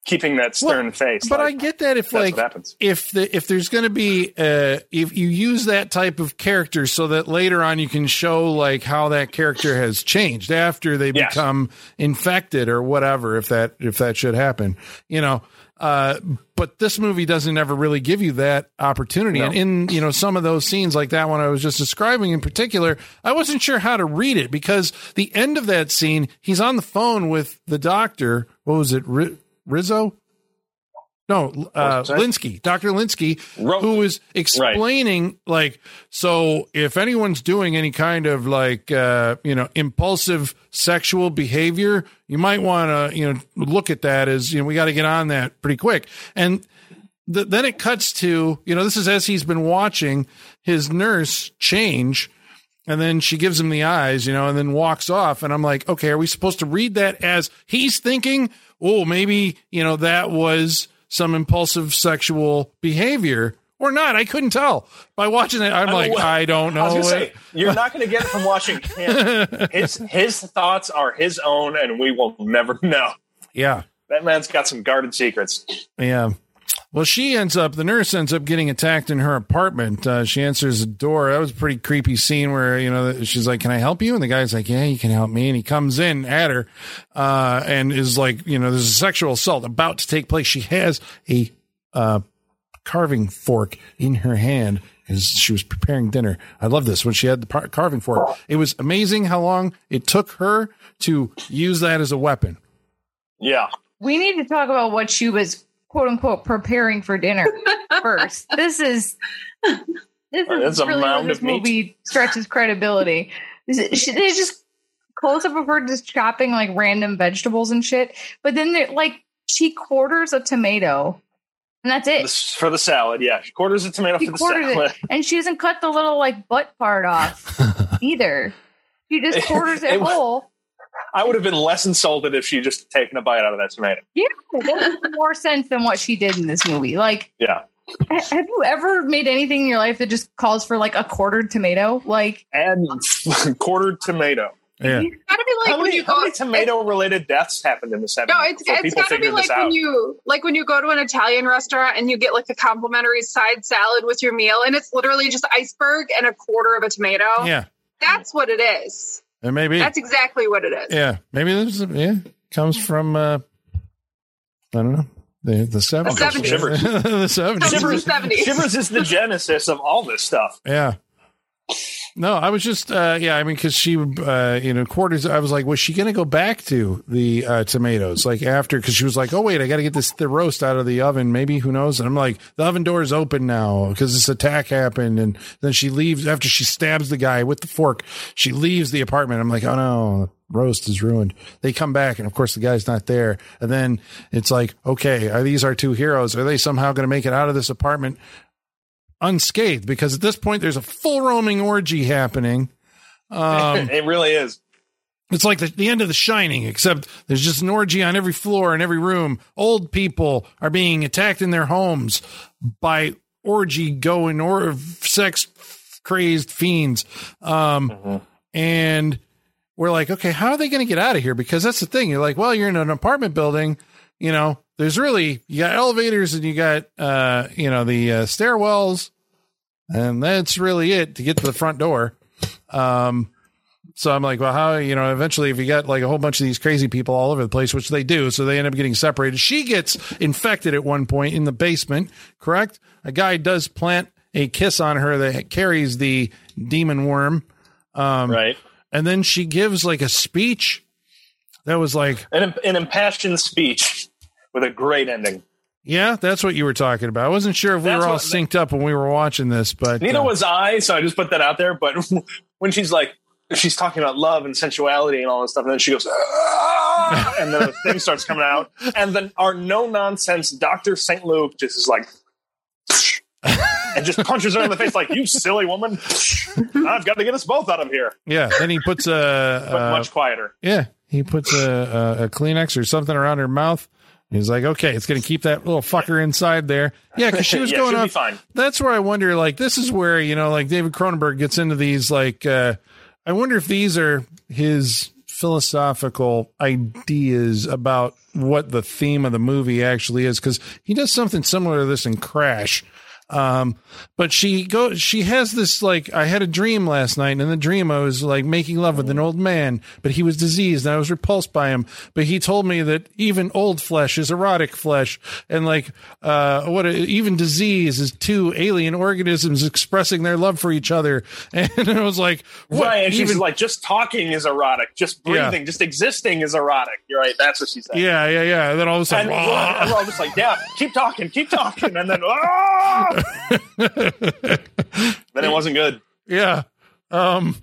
keeping that stern face. But I get that if that's like what happens. if the if there's going to be uh if you use that type of character so that later on you can show like how that character has changed after they Yes. become infected or whatever if that if that should happen you know uh but this movie doesn't ever really give you that opportunity. No. and in you know some of those scenes like that one I was just describing in particular I wasn't sure how to read it because the end of that scene he's on the phone with the doctor. What was it? Ri- Rizzo no, uh. Linsky, Dr. Linsky, Ro- who was explaining, like, so if anyone's doing any kind of like, uh, you know, impulsive sexual behavior, you might want to, you know, look at that as, you know, we got to get on that pretty quick. And th- then it cuts to, you know, this is as he's been watching his nurse change. And then she gives him the eyes, you know, and then walks off. And I'm like, okay, are we supposed to read that as he's thinking, oh, maybe, you know, that was some impulsive sexual behavior or not? I couldn't tell by watching it. I'm I like, mean, I don't I know. gonna say you're not going to get it from watching him. his his thoughts are his own, and we will never know. yeah. That man's got some guarded secrets. Yeah. Well, she ends up, the nurse ends up getting attacked in her apartment. Uh, she answers the door. That was a pretty creepy scene where, you know, she's like, Can I help you? And the guy's like, Yeah, you can help me. And he comes in at her uh, and is like, You know, there's a sexual assault about to take place. She has a uh, carving fork in her hand as she was preparing dinner. I love this when she had the par- carving fork. It was amazing how long it took her to use that as a weapon. Yeah, We need to talk about what she was quote unquote preparing for dinner first. This is this It's is a really where this of meat. movie stretches credibility. This is- she- They just close up of her just chopping like random vegetables and shit, but then they're like she quarters a tomato, and that's it. For the salad. Yeah, quarters of tomato She for the salad. it, and she doesn't cut the little like butt part off either. She just quarters it It was- whole. I would have been less insulted if she had just taken a bite out of that tomato. Yeah, that makes more sense than what she did in this movie. Like, Yeah, have you ever made anything in your life that just calls for like a quartered tomato? Like, and quartered tomato. Yeah. It's gotta be like how many, you how go. many tomato-related deaths happened in the 70s? No, it's before it's people gotta be like when you like when you go to an Italian restaurant and you get like a complimentary side salad with your meal, and it's literally just iceberg and a quarter of a tomato. Yeah. That's what it is. And maybe. That's exactly what it is. Yeah, maybe this is, yeah comes from uh I don't know the the seventies. The 70s. Shivers. the seventies. Shivers. Shivers, 70s. Shivers is the genesis of all this stuff. Yeah. No, I was just uh yeah, I mean cuz she uh you know quarters I was like was she going to go back to the uh tomatoes like after cuz she was like oh wait, I got to get this the roast out of the oven, maybe who knows. And I'm like the oven door is open now cuz this attack happened and then she leaves after she stabs the guy with the fork. She leaves the apartment. I'm like, "Oh no, roast is ruined." They come back and of course the guy's not there. And then it's like, "Okay, are these our two heroes? Are they somehow going to make it out of this apartment?" Unscathed because at this point there's a full roaming orgy happening. Um, it really is. it's like the, the end of The Shining, except there's just an orgy on every floor in every room. Old people are being attacked in their homes by orgy going or sex crazed fiends. Um, and we're like, okay, how are they going to get out of here? Because that's the thing. You're like, well, you're in an apartment building, you know, there's really, you got elevators and you got, uh, you know, the uh, stairwells and that's really it to get to the front door. Um, so I'm like, well, how, you know, eventually if you got like a whole bunch of these crazy people all over the place, which they do, so they end up getting separated. She gets infected at one point in the basement, correct? A guy does plant a kiss on her that carries the demon worm. Um, Right. and then she gives like a speech that was like, An, an impassioned speech with a great ending. yeah, that's what you were talking about. I wasn't sure if we That's were all what- synced up when we were watching this, but Neither uh, was I, so I just put that out there. But when she's like, she's talking about love and sensuality and all this stuff, and then she goes, "Ah," and the thing starts coming out, and then our no nonsense Doctor Saint Luc just is like, and just punches her in the face like, "You silly woman! I've got to get us both out of here." yeah. Then he puts a, But uh, much quieter. Yeah, he puts a, a, a Kleenex or something around her mouth. He's like, okay, it's going to keep that little fucker inside there. Yeah, because she was Yeah, going she'll be up. fine. That's where I wonder. Like, this is where you know, like David Cronenberg gets into these. Like, uh, I wonder if these are his philosophical ideas about what the theme of the movie actually is because he does something similar to this in Crash. Um, but she goes, she has this like, I had a dream last night, and in the dream I was like making love with an old man, but he was diseased and I was repulsed by him. But he told me that even old flesh is erotic flesh, and like, uh, what even disease is two alien organisms expressing their love for each other. And I was like, what? Right, and she's Even- like, just talking is erotic, just Yeah. breathing, just existing is erotic. You're right. That's what she said. yeah, yeah, yeah. And then all of a sudden, And, and we're all just like, yeah, keep talking, keep talking, and then, ah! then it wasn't good. Yeah. Um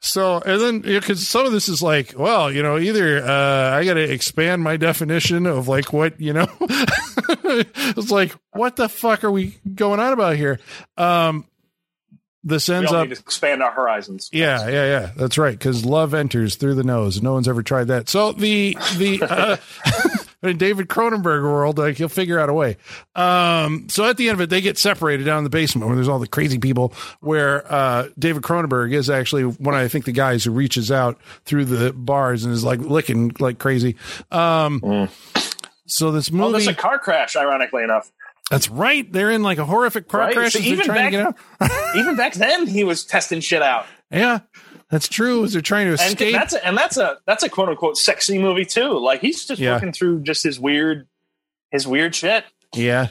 so and then because some of this is like, well, you know, either uh I gotta expand my definition of like what, you know it's like, what the fuck are we going on about here? Um this ends up to expand our horizons. yeah, yeah, yeah. That's right. Because love enters through the nose. No one's ever tried that. So the the uh, in David Cronenberg world, like he'll figure out a way. Um, so at the end of it, they get separated down in the basement where there's all the crazy people. Where uh, David Cronenberg is actually one, of, I think, the guys who reaches out through the bars and is like licking like crazy. Um, So this Oh, movie, there's a car crash, ironically enough. that's right. They're in like a horrific car Right. crash. So even trying to get back- out. Even back then, he was testing shit out. Yeah, that's true. As they're trying to And escape. that's a, and that's a that's a quote unquote sexy movie too. Like he's just Yeah. working through just his weird his weird shit. Yeah.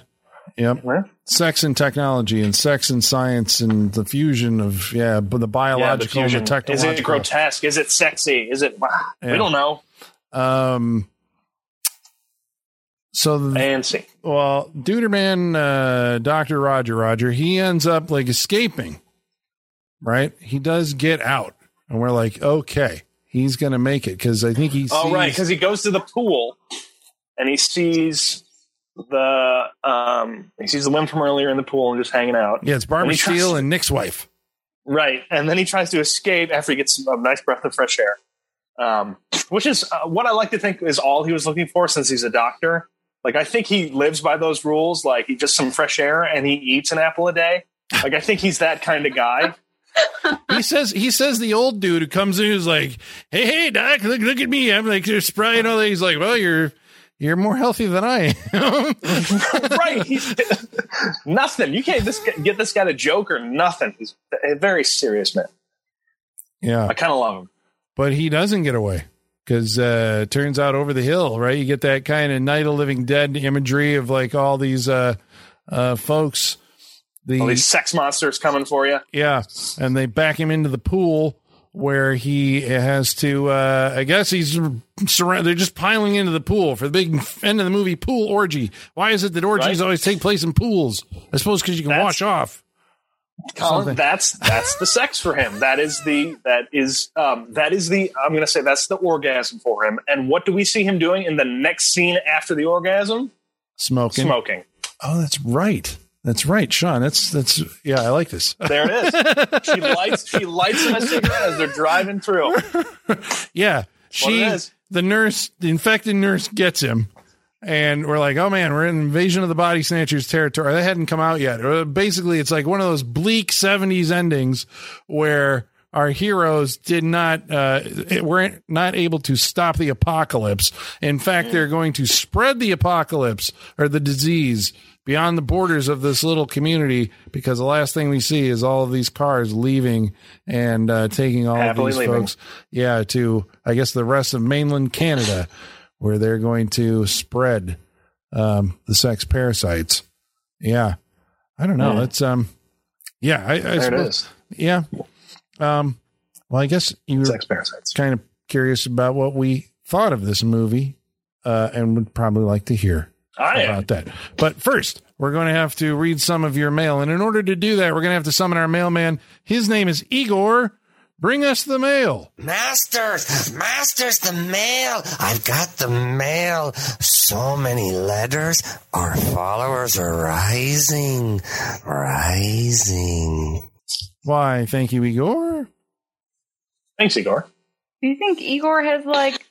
Yep. Yeah. Sex and technology and sex and science and the fusion of yeah, but the Yeah, the biological and the technological. Is it grotesque? Is it sexy? Is it? Yeah. We don't know. um so the, And well, Duderman, uh, Dr. Roger Roger, he ends up like escaping. Right? He does get out. And we're like, okay, he's gonna make it because I think he's Oh right, because he goes to the pool and he sees the um he sees the women from earlier in the pool and just hanging out. Yeah, it's Barbara and Steele and Nick's wife. Right, and then he tries to escape after he gets a nice breath of fresh air, um, which is uh, what I like to think is all he was looking for since he's a doctor. Like I think he lives by those rules. Like he just some fresh air and he eats an apple a day. Like I think he's that kind of guy. He says he says the old dude who comes in who's like, "Hey, hey, doc, look, look at me. I'm like you're spry and all that." He's like, "Well, you're you're more healthy than I am." right, he's nothing. You can't this, get this guy to joke or nothing. He's a very serious man. yeah, I kind of love him. but he doesn't get away because uh, it turns out over the hill, right? You get that kind of Night of Living Dead imagery of like all these uh, uh, folks. The All these sex monsters coming for you. Yeah, and they back him into the pool where he has to. Uh, I guess he's surrounded. They're just piling into the pool for the big end of the movie pool orgy. Why is it that orgies Right. always take place in pools? I suppose because you can That's- wash off. Colin, Something. that's that's the sex for him. That is the that is um, that is the I'm going to say that's the orgasm for him. And what do we see him doing in the next scene after the orgasm? Smoking. Smoking. Oh, that's right. That's right, Sean. That's that's yeah. I like this. There it is. she lights she lights him a cigarette as they're driving through. Yeah, she the nurse, the infected nurse gets him, and we're like, oh man, we're in invasion of the body snatchers territory. That hadn't come out yet. Uh, Basically, it's like one of those bleak '70s endings where our heroes did not uh were not able to stop the apocalypse. In fact, they're going to spread the apocalypse or the disease beyond the borders of this little community because the last thing we see is all of these cars leaving and uh, taking all Happily of these leaving. folks yeah to i guess the rest of mainland canada where they're going to spread um, the sex parasites yeah i don't know Yeah. it's um yeah i, I There suppose is. yeah um well i guess you were Sex parasites. kind of curious about what we thought of this movie uh, and would probably like to hear I am. about that. But first, we're going to have to read some of your mail. And in order to do that, we're going to have to summon our mailman. His name is Igor. Bring us the mail. Masters, masters, the mail. I've got the mail. So many letters. Our followers are rising, rising. Why, thank you, Igor. Thanks, Igor. Do you think Igor has like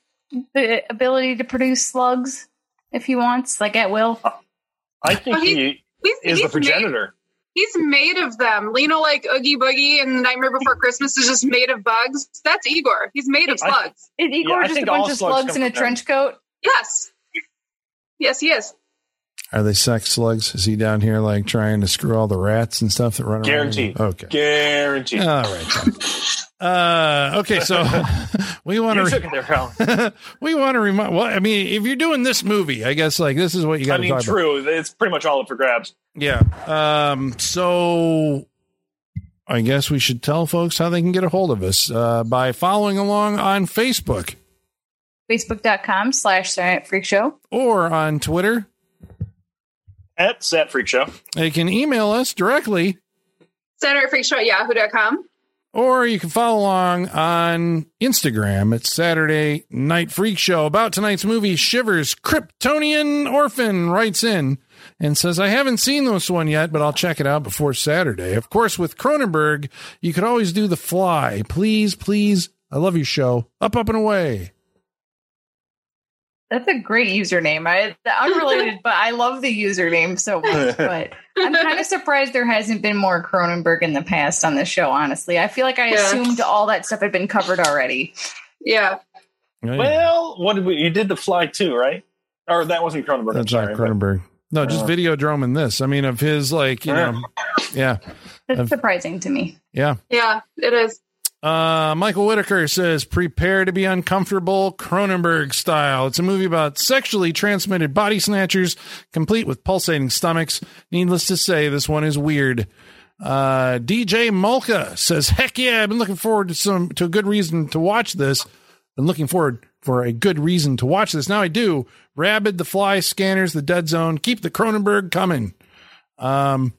the ability to produce slugs if he wants, like at will? Uh, I think Oh, he- he He's, is the he's made, progenitor. He's made of them. You know, like Oogie Boogie and Nightmare Before Christmas is just made of bugs. That's Igor. He's made of I- slugs. Is Igor I just a bunch of slugs slugs in a trench coat? Yes. Yes, he is. Are they sex slugs? Is he down here like trying to screw all the rats and stuff that run around? Guaranteed. Okay. Guaranteed. All right. Tom. Uh, okay, so we want to took it there, Colin. we want to remind. Well, I mean, if you're doing this movie, I guess like this is what you got I mean, talk about. true. It's pretty much all up for grabs. Yeah. Um. So I guess we should tell folks how they can get a hold of us uh, by following along on Facebook Facebook.com slash Silent Freak Show. or on Twitter. At Sat Freak Show. They can email us directly, Saturday Freak Show at yahoo.com. or you can follow along on Instagram. It's Saturday Night Freak Show. About tonight's movie, Shivers. Kryptonian Orphan writes in and says, I haven't seen this one yet, but I'll check it out before Saturday. Of course, with Cronenberg, you could always do The Fly. Please, please, I love your show. Up, up, and away. That's a great username. I unrelated, but I love the username so much. But I'm kind of surprised there hasn't been more Cronenberg in the past on the show. Honestly, I feel like I Yeah. assumed all that stuff had been covered already. Yeah. Well, what did we? You did the fly too, right? Or that wasn't Cronenberg. That's sorry, not but- Cronenberg. No, just Uh. Videodrome in this. I mean, of his, like, you know, yeah, That's I've- surprising to me. yeah. Yeah, it is. Uh, Michael Whitaker says, prepare to be uncomfortable Cronenberg style. It's a movie about sexually transmitted body snatchers, complete with pulsating stomachs. Needless to say, this one is weird. Uh, DJ Mulka says, heck yeah, I've been looking forward to some, to a good reason to watch this. Been looking forward for a good reason to watch this. Now I do. Rabid, The Fly, Scanners, The Dead Zone. Keep the Cronenberg coming. Um,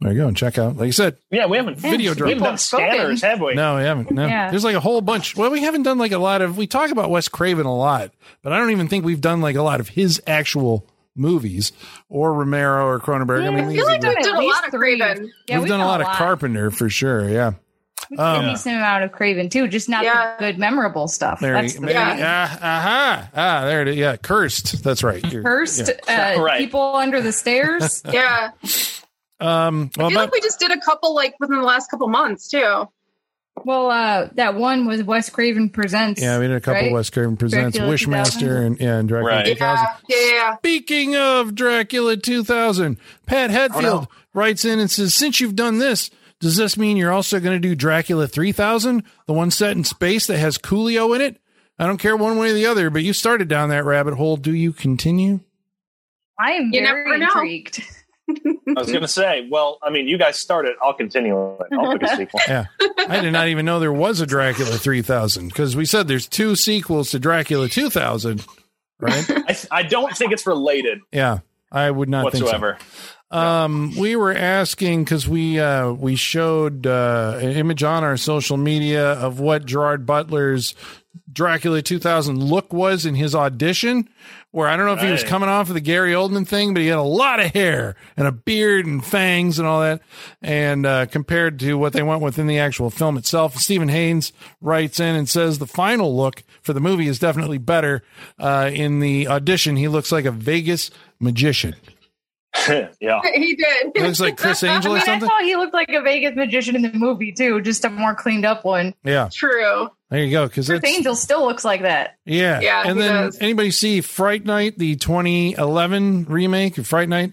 there you go. And check out, like you said, Yeah, we haven't Video we haven't done Spoken. scanners, have we? no, we haven't. No, Yeah. there's like a whole bunch. Well, we haven't done like a lot of. We talk about Wes Craven a lot, but I don't even think we've done like a lot of his actual movies or Romero or Cronenberg. I mean, I feel like we've At done a lot of. Craven. Yeah, we've, done a lot, of Carpenter for sure. Yeah, We've Um, done a decent amount of Craven too, just not Yeah. the good memorable stuff. there. That's you- the Yeah. thing. ah, aha, ah, there it is. Yeah, cursed. That's right. You're- Cursed yeah. uh, Right. people under the stairs. Yeah. Um, I feel about, like we just did a couple like within the last couple months too. well, uh, that one was Wes Craven presents. yeah, we did a couple right? Wes Craven presents Dracula Wishmaster and yeah, and Dracula Right. 2000. Yeah, yeah, yeah. Speaking of Dracula 2000, Pat Hedfield Oh, no. writes in and says, Since you've done this, does this mean you're also going to do Dracula 3000, the one set in space that has Coolio in it? I don't care one way or the other, but you started down that rabbit hole. Do you continue? I am You very never know. intrigued. I was going to say, well, I mean, you guys started. I'll continue it. I'll put a sequel. Yeah. I did not even know there was a Dracula 3000 because we said there's two sequels to Dracula 2000, right? I, I don't think it's related Yeah. I would not think so. whatsoever. Um, we were asking because we uh, we showed uh, an image on our social media of what Gerard Butler's Dracula 2000 look was in his audition. Where I don't know if he was coming off of the Gary Oldman thing, but he had a lot of hair and a beard and fangs and all that. And uh, compared to what they went with in the actual film itself, Stephen Haynes writes in and says the final look for the movie is definitely better. Uh, in the audition, he looks like a Vegas magician. yeah. He did. He looks like Chris Angel I or mean, I something. thought he looked like a Vegas magician in the movie too, just a more cleaned up one. Yeah, True. There you go. Because Criss Angel still looks like that. yeah, Yeah, And then does. anybody see Fright Night, the 2011 remake of Fright Night,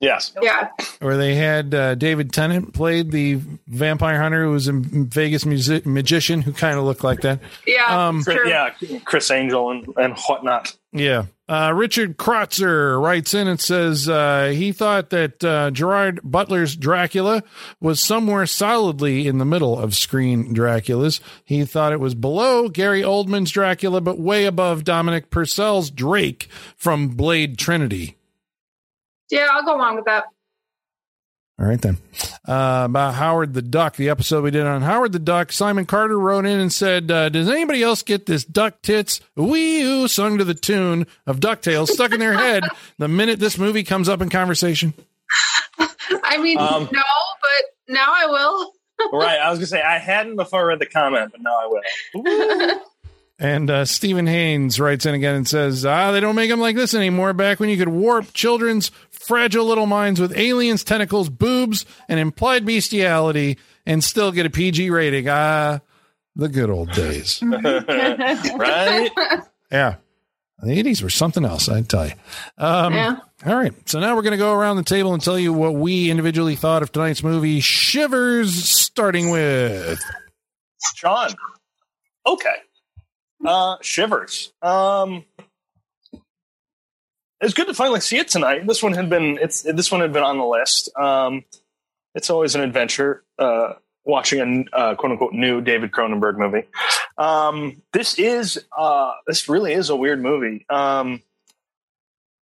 Yes. Yeah. where they had uh, David Tennant played the vampire hunter who was a Vegas music- magician who kind of looked like that. Yeah. Um, it's true. Yeah. Criss Angel and, and whatnot. Yeah. Uh, Richard Krotzer writes in and says uh, he thought that uh, Gerard Butler's Dracula was somewhere solidly in the middle of screen Draculas. He thought it was below Gary Oldman's Dracula, but way above Dominic Purcell's Drake from Blade Trinity. Yeah, I'll go along with that. All right, then. Uh, about Howard the Duck, the episode we did on Howard the Duck, Simon Carter wrote in and said, uh, Does anybody else get this duck tits wee oo sung to the tune of DuckTales stuck in their head the minute this movie comes up in conversation? I mean, Um, no, but now I will. right. I was going to say, I hadn't before I read the comment, but now I will. And uh, Stephen Haynes writes in again and says, "Ah, they don't make them like this anymore. Back when you could warp children's fragile little minds with aliens, tentacles, boobs, and implied bestiality, and still get a PG rating. Ah, the good old days. right? yeah, the '80s were something else. I tell you. Um, Yeah. All right, so now we're going to go around the table and tell you what we individually thought of tonight's movie, Shivers. Starting with John. Okay. Uh Shivers. Um It's good to finally see it tonight. This one had been it's this one had been on the list. Um it's always an adventure uh watching a uh, quote unquote new David Cronenberg movie. Um this is uh this really is a weird movie. Um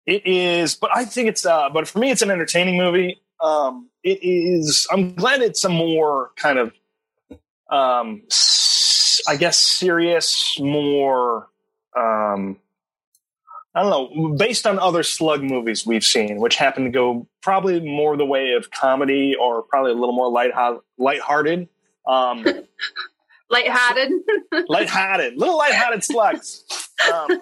it is but I think it's uh but for me it's an entertaining movie. Um it is I'm glad it's a more kind of um, I guess serious, more, um, I don't know, based on other slug movies we've seen, which happen to go probably more the way of comedy or probably a little more light lighthearted. Um, Lighthearted. lighthearted, little lighthearted slugs. Um,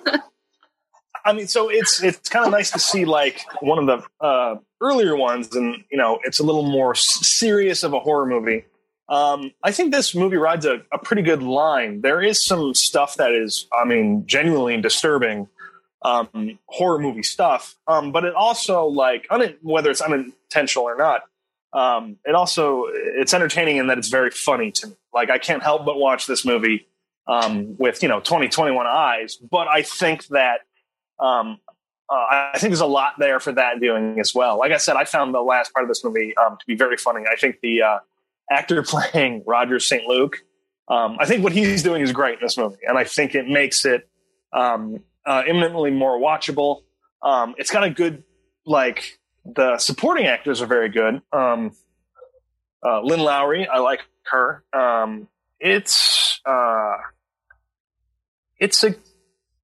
I mean, so it's it's kind of nice to see like one of the uh, earlier ones, and you know, it's a little more serious of a horror movie. Um, I think this movie rides a, a pretty good line. There is some stuff that is, I mean, genuinely disturbing um, horror movie stuff, um, but it also like un- whether it's unintentional or not, um, it also it's entertaining in that it's very funny to me. Like I can't help but watch this movie um, with you know 2021 eyes, but I think that um, uh, I think there's a lot there for that viewing as well. Like I said, I found the last part of this movie um, to be very funny. I think the uh, actor playing Roger St. Luc, um, I think what he's doing is great in this movie, and I think it makes it um, uh, eminently more watchable. Um, it's got a good like the supporting actors are very good. Um, uh, Lynn Lowry, I like her. Um, it's uh, it's a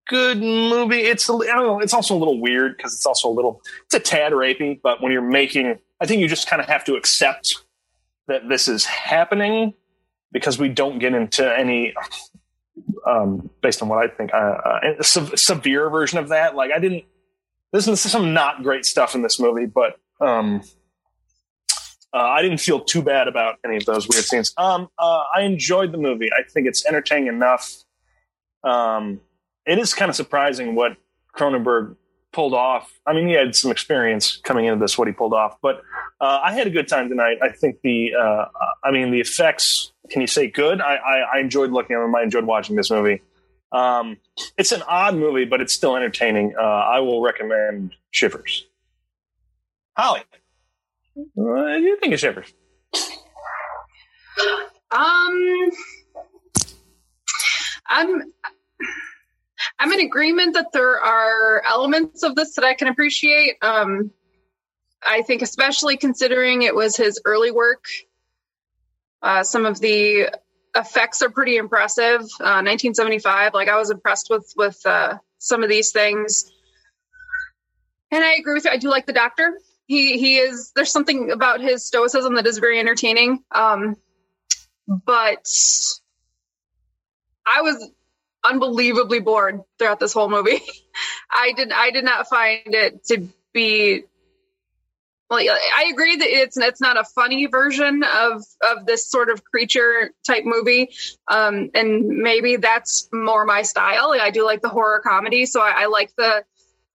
good movie. It's a, I don't know. It's also a little weird because it's also a little. It's a tad rapey, but when you're making, I think you just kind of have to accept that this is happening because we don't get into any. Um, based on what I think, uh, uh, a se- severe version of that. Like I didn't. This is some not great stuff in this movie, but um, uh, I didn't feel too bad about any of those weird scenes. Um, uh, I enjoyed the movie. I think it's entertaining enough. Um, it is kind of surprising what Cronenberg pulled off. I mean, he had some experience coming into this, what he pulled off, but uh, I had a good time tonight. I think the, uh, I mean, the effects. Can you say good? I, I, I enjoyed looking at them. I enjoyed watching this movie. Um, it's an odd movie, but it's still entertaining. Uh, I will recommend Shivers. Holly, what do you think of Shivers? Um, I'm I'm in agreement that there are elements of this that I can appreciate. Um, I think, especially considering it was his early work, uh, some of the effects are pretty impressive. Uh, 1975, like I was impressed with with uh, some of these things, and I agree with you. I do like the Doctor. He he is. There's something about his stoicism that is very entertaining. Um, but I was unbelievably bored throughout this whole movie. I did I did not find it to be well I agree that it's it's not a funny version of of this sort of creature type movie. Um and maybe that's more my style. I do like the horror comedy, so I, I like the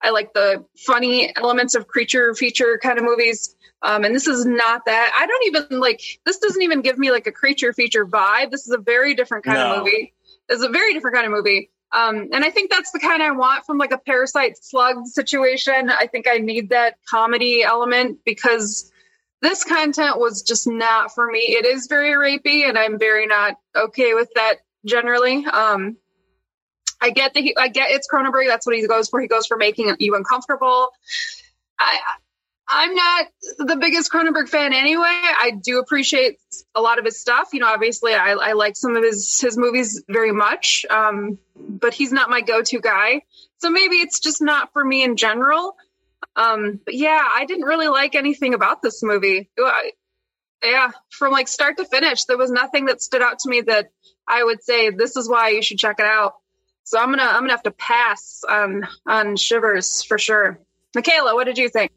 I like the funny elements of creature feature kind of movies. Um, and this is not that. I don't even like this. Doesn't even give me like a creature feature vibe. This is a very different kind No. of movie. It's a very different kind of movie. Um, and I think that's the kind I want from like a parasite slug situation. I think I need that comedy element because this content was just not for me. It is very rapey, and I'm very not okay with that generally. Um, I get that he, I get it's Cronenberg. That's what he goes for. He goes for making you uncomfortable. I, I'm not the biggest Cronenberg fan anyway. I do appreciate a lot of his stuff. You know, obviously, I, I like some of his his movies very much, um, but he's not my go to guy. So maybe it's just not for me in general. Um, but yeah, I didn't really like anything about this movie. I- yeah, from like start to finish, there was nothing that stood out to me that I would say this is why you should check it out. So I'm gonna I'm gonna have to pass on on Shivers for sure. Michaela, what did you think?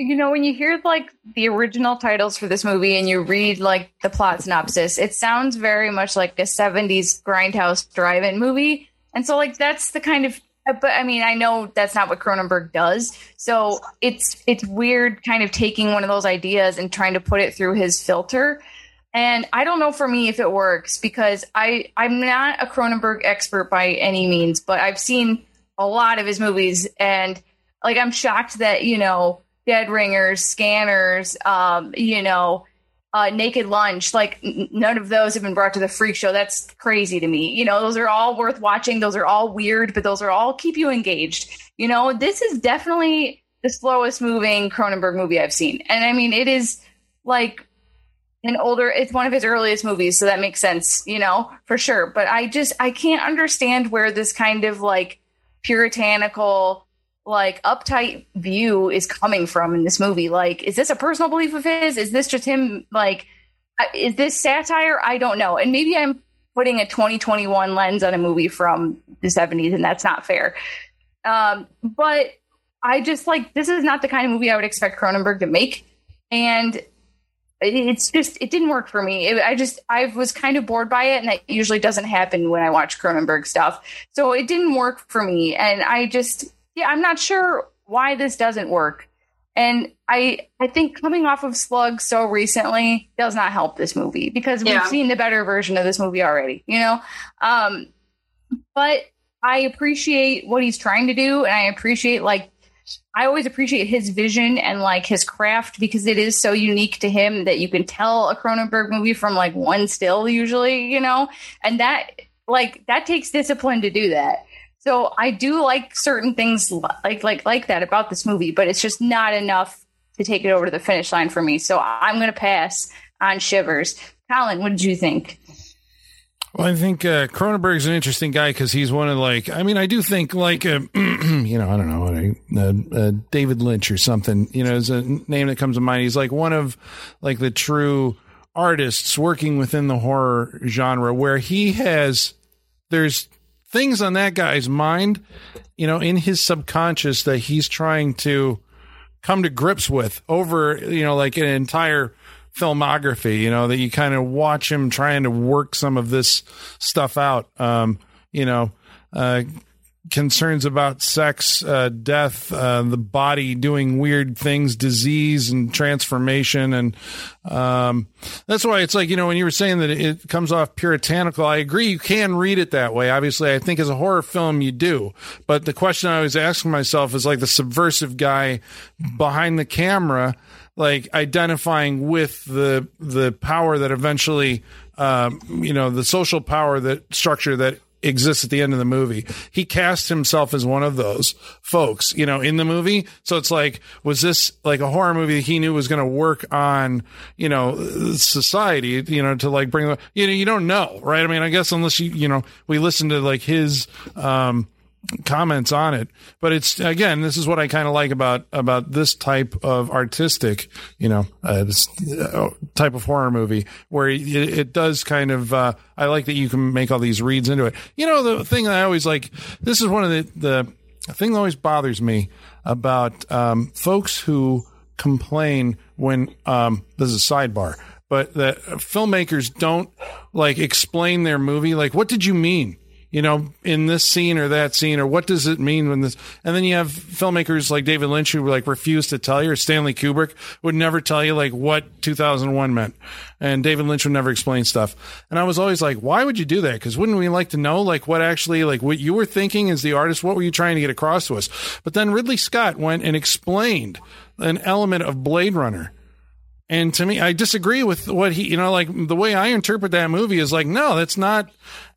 You know, when you hear like the original titles for this movie and you read like the plot synopsis, it sounds very much like a 70s grindhouse drive-in movie. And so like that's the kind of but I mean, I know that's not what Cronenberg does. So it's it's weird kind of taking one of those ideas and trying to put it through his filter. And I don't know for me if it works because I I'm not a Cronenberg expert by any means, but I've seen a lot of his movies and like I'm shocked that, you know, Dead Ringers, Scanners, um, you know, uh, Naked Lunch, like n- none of those have been brought to the freak show. That's crazy to me. You know, those are all worth watching. Those are all weird, but those are all keep you engaged. You know, this is definitely the slowest moving Cronenberg movie I've seen. And I mean, it is like an older, it's one of his earliest movies. So that makes sense, you know, for sure. But I just, I can't understand where this kind of like puritanical, like uptight view is coming from in this movie. Like, is this a personal belief of his? Is this just him? Like, is this satire? I don't know. And maybe I'm putting a 2021 lens on a movie from the 70s, and that's not fair. Um, but I just like this is not the kind of movie I would expect Cronenberg to make, and it's just it didn't work for me. It, I just I was kind of bored by it, and that usually doesn't happen when I watch Cronenberg stuff. So it didn't work for me, and I just yeah, I'm not sure why this doesn't work. And I I think coming off of Slug so recently does not help this movie because we've Yeah. seen the better version of this movie already, you know? Um but I appreciate what he's trying to do and I appreciate like I always appreciate his vision and like his craft because it is so unique to him that you can tell a Cronenberg movie from like one still usually, you know? And that like that takes discipline to do that. So I do like certain things like like like that about this movie, but it's just not enough to take it over to the finish line for me. So I'm going to pass on Shivers. Colin, what did you think? Well, I think uh, Cronenberg's an interesting guy because he's one of like, I mean, I do think like, uh, you know, I don't know, uh, uh, David Lynch or something, you know, is a name that comes to mind. He's like one of like the true artists working within the horror genre where he has, there's things on that guy's mind, you know, in his subconscious that he's trying to come to grips with over, you know, like an entire filmography, you know, that you kind of watch him trying to work some of this stuff out. Um, you know, uh, concerns about sex, uh, death, uh, the body doing weird things, disease and transformation. And, um, that's why it's like, you know, when you were saying that it comes off puritanical, I agree. You can read it that way. Obviously, I think as a horror film, you do. But the question I was asking myself is like the subversive guy behind the camera, like identifying with the, the power that eventually, um, you know, the social power that structure that exists at the end of the movie. He cast himself as one of those folks, you know, in the movie. So it's like, was this like a horror movie that he knew was going to work on, you know, society, you know, to like bring, you know, you don't know, right? I mean, I guess unless you, you know, we listen to like his, um, comments on it but it's again this is what i kind of like about about this type of artistic you know uh, this uh, type of horror movie where it, it does kind of uh, i like that you can make all these reads into it. You know the thing that i always like this is one of the the thing that always bothers me about um, folks who complain when um, this is a sidebar but that filmmakers don't like explain their movie like what did you mean you know, in this scene or that scene, or what does it mean when this? And then you have filmmakers like David Lynch who like refuse to tell you, or Stanley Kubrick would never tell you like what 2001 meant, and David Lynch would never explain stuff. And I was always like, why would you do that? Because wouldn't we like to know like what actually like what you were thinking as the artist? What were you trying to get across to us? But then Ridley Scott went and explained an element of Blade Runner. And to me, I disagree with what he, you know, like the way I interpret that movie is like, no, that's not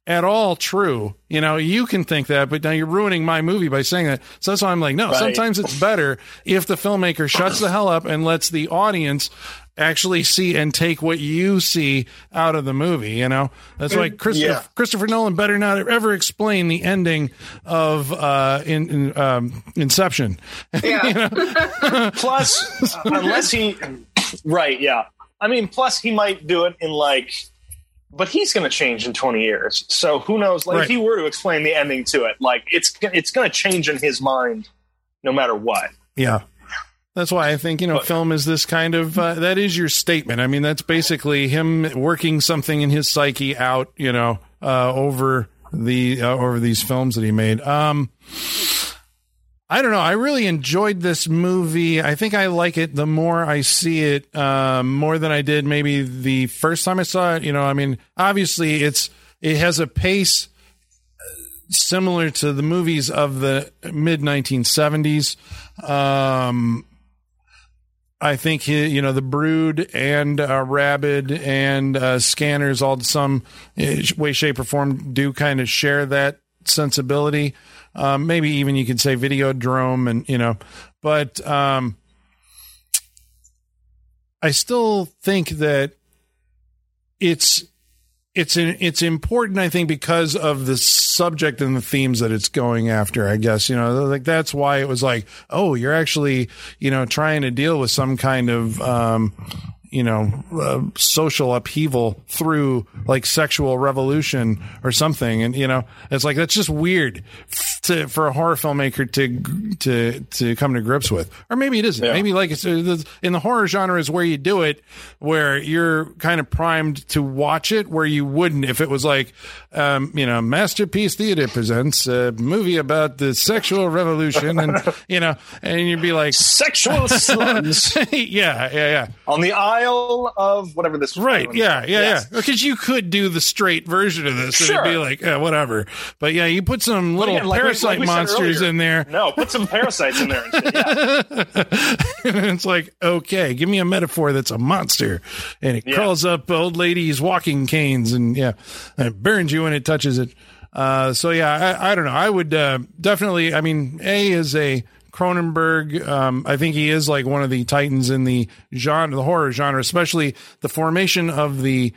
at all true. You know, you can think that, but now you're ruining my movie by saying that. So that's why I'm like, no, Right. sometimes it's better if the filmmaker shuts the hell up and lets the audience actually see and take what you see out of the movie. You know, that's why Christopher, Yeah. Christopher Nolan better not ever explain the ending of uh, in, in um, Inception. Yeah. Plus, uh, unless he, right, yeah. I mean, plus he might do it in like but he's going to change in 20 years. So who knows? Like Right. if he were to explain the ending to it, like it's it's going to change in his mind, no matter what. Yeah. That's why I think, you know, But- film is this kind of, uh, that is your statement. I mean, that's basically him working something in his psyche out, you know, uh, over the, uh, over these films that he made. Um, I don't know. I really enjoyed this movie. I think I like it the more I see it, um, more than I did maybe the first time I saw it. You know, I mean, obviously it's, it has a pace similar to the movies of the mid 1970s. Um, I think he, you know the Brood and uh, Rabid and uh, Scanners all some uh, way, shape, or form do kind of share that sensibility. Um, maybe even you could say video Videodrome and you know, but um, I still think that it's it's an, it's important i think because of the subject and the themes that it's going after i guess you know like that's why it was like oh you're actually you know trying to deal with some kind of um you know uh, social upheaval through like sexual revolution or something and you know it's like that's just weird to for a horror filmmaker to to to come to grips with or maybe it isn't Yeah. maybe like it's in the horror genre is where you do it where you're kind of primed to watch it where you wouldn't if it was like um you know masterpiece theater presents a movie about the sexual revolution and you know and you'd be like Sexual slums. yeah yeah yeah on the Isle of whatever this Right. Yeah. Yeah. Yes. Yeah. Because you could do the straight version of this and Sure. it'd be like, yeah, whatever. But yeah, you put some little again, like we- parasite like we monsters earlier. in there. No, put some parasites in there. And shit. Yeah. it's like, okay, give me a metaphor that's a monster. And it Yeah. crawls up old ladies' walking canes and yeah, and it burns you when it touches it. Uh, so yeah, I, I don't know. I would uh, definitely, I mean, A is a Cronenberg. Um, I think he is like one of the titans in the genre, the horror genre, especially the formation of the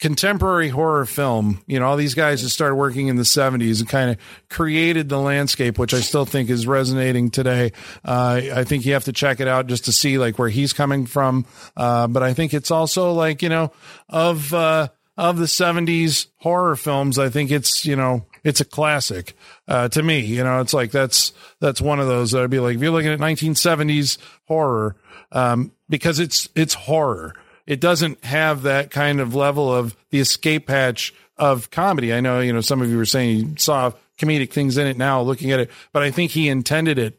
contemporary horror film. You know, all these guys that started working in the 70s and kind of created the landscape, which I still think is resonating today. Uh, I think you have to check it out just to see like where he's coming from. Uh, but I think it's also like, you know, of, uh, of the 70s horror films, I think it's, you know, it's a classic uh, to me. You know, it's like that's that's one of those that I'd be like, if you're looking at 1970s horror, um, because it's it's horror. It doesn't have that kind of level of the escape hatch of comedy. I know, you know, some of you were saying you saw comedic things in it now looking at it, but I think he intended it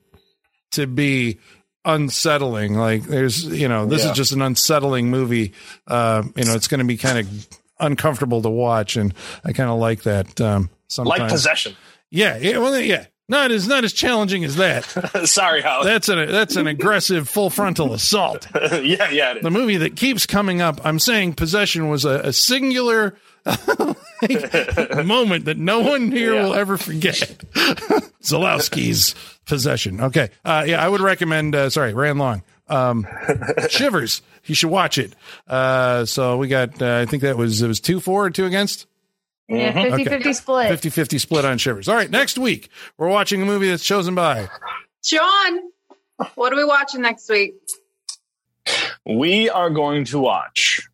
to be unsettling. Like there's, you know, this Yeah. is just an unsettling movie. Uh, you know, it's going to be kind of uncomfortable to watch. And I kind of like that. Um, sometimes. like possession. Yeah. Yeah. Well, yeah. Not as, not as challenging as that. Sorry, Howard. That's an, that's an aggressive full frontal assault. yeah, yeah. The movie that keeps coming up, I'm saying possession was a, a singular moment that no one here Yeah. will ever forget. Zulawski's possession. Okay. Uh, yeah, I would recommend, uh, sorry, ran long. Um, Shivers. You should watch it. Uh, so we got, uh, I think that was, it was two for or two against? Yeah, mm-hmm. 50 50 split. 50 50 split on Shivers. All right. Next week, we're watching a movie that's chosen by. Sean. what are we watching next week? We are going to watch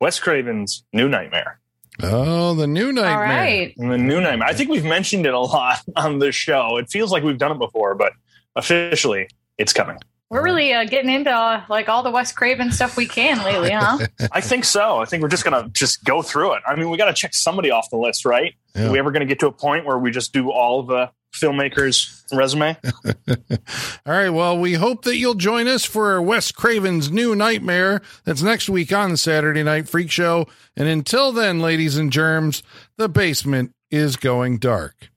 Wes Craven's New Nightmare. Oh, the new nightmare. All right. The New Nightmare. I think we've mentioned it a lot on this show. It feels like we've done it before, but officially, it's coming. We're really uh, getting into uh, like all the Wes Craven stuff we can lately, huh? I think so. I think we're just gonna just go through it. I mean, we got to check somebody off the list, right? Yeah. Are we ever going to get to a point where we just do all of the filmmakers' resume? All right. Well, we hope that you'll join us for Wes Craven's new nightmare. That's next week on the Saturday Night Freak Show. And until then, ladies and germs, the basement is going dark.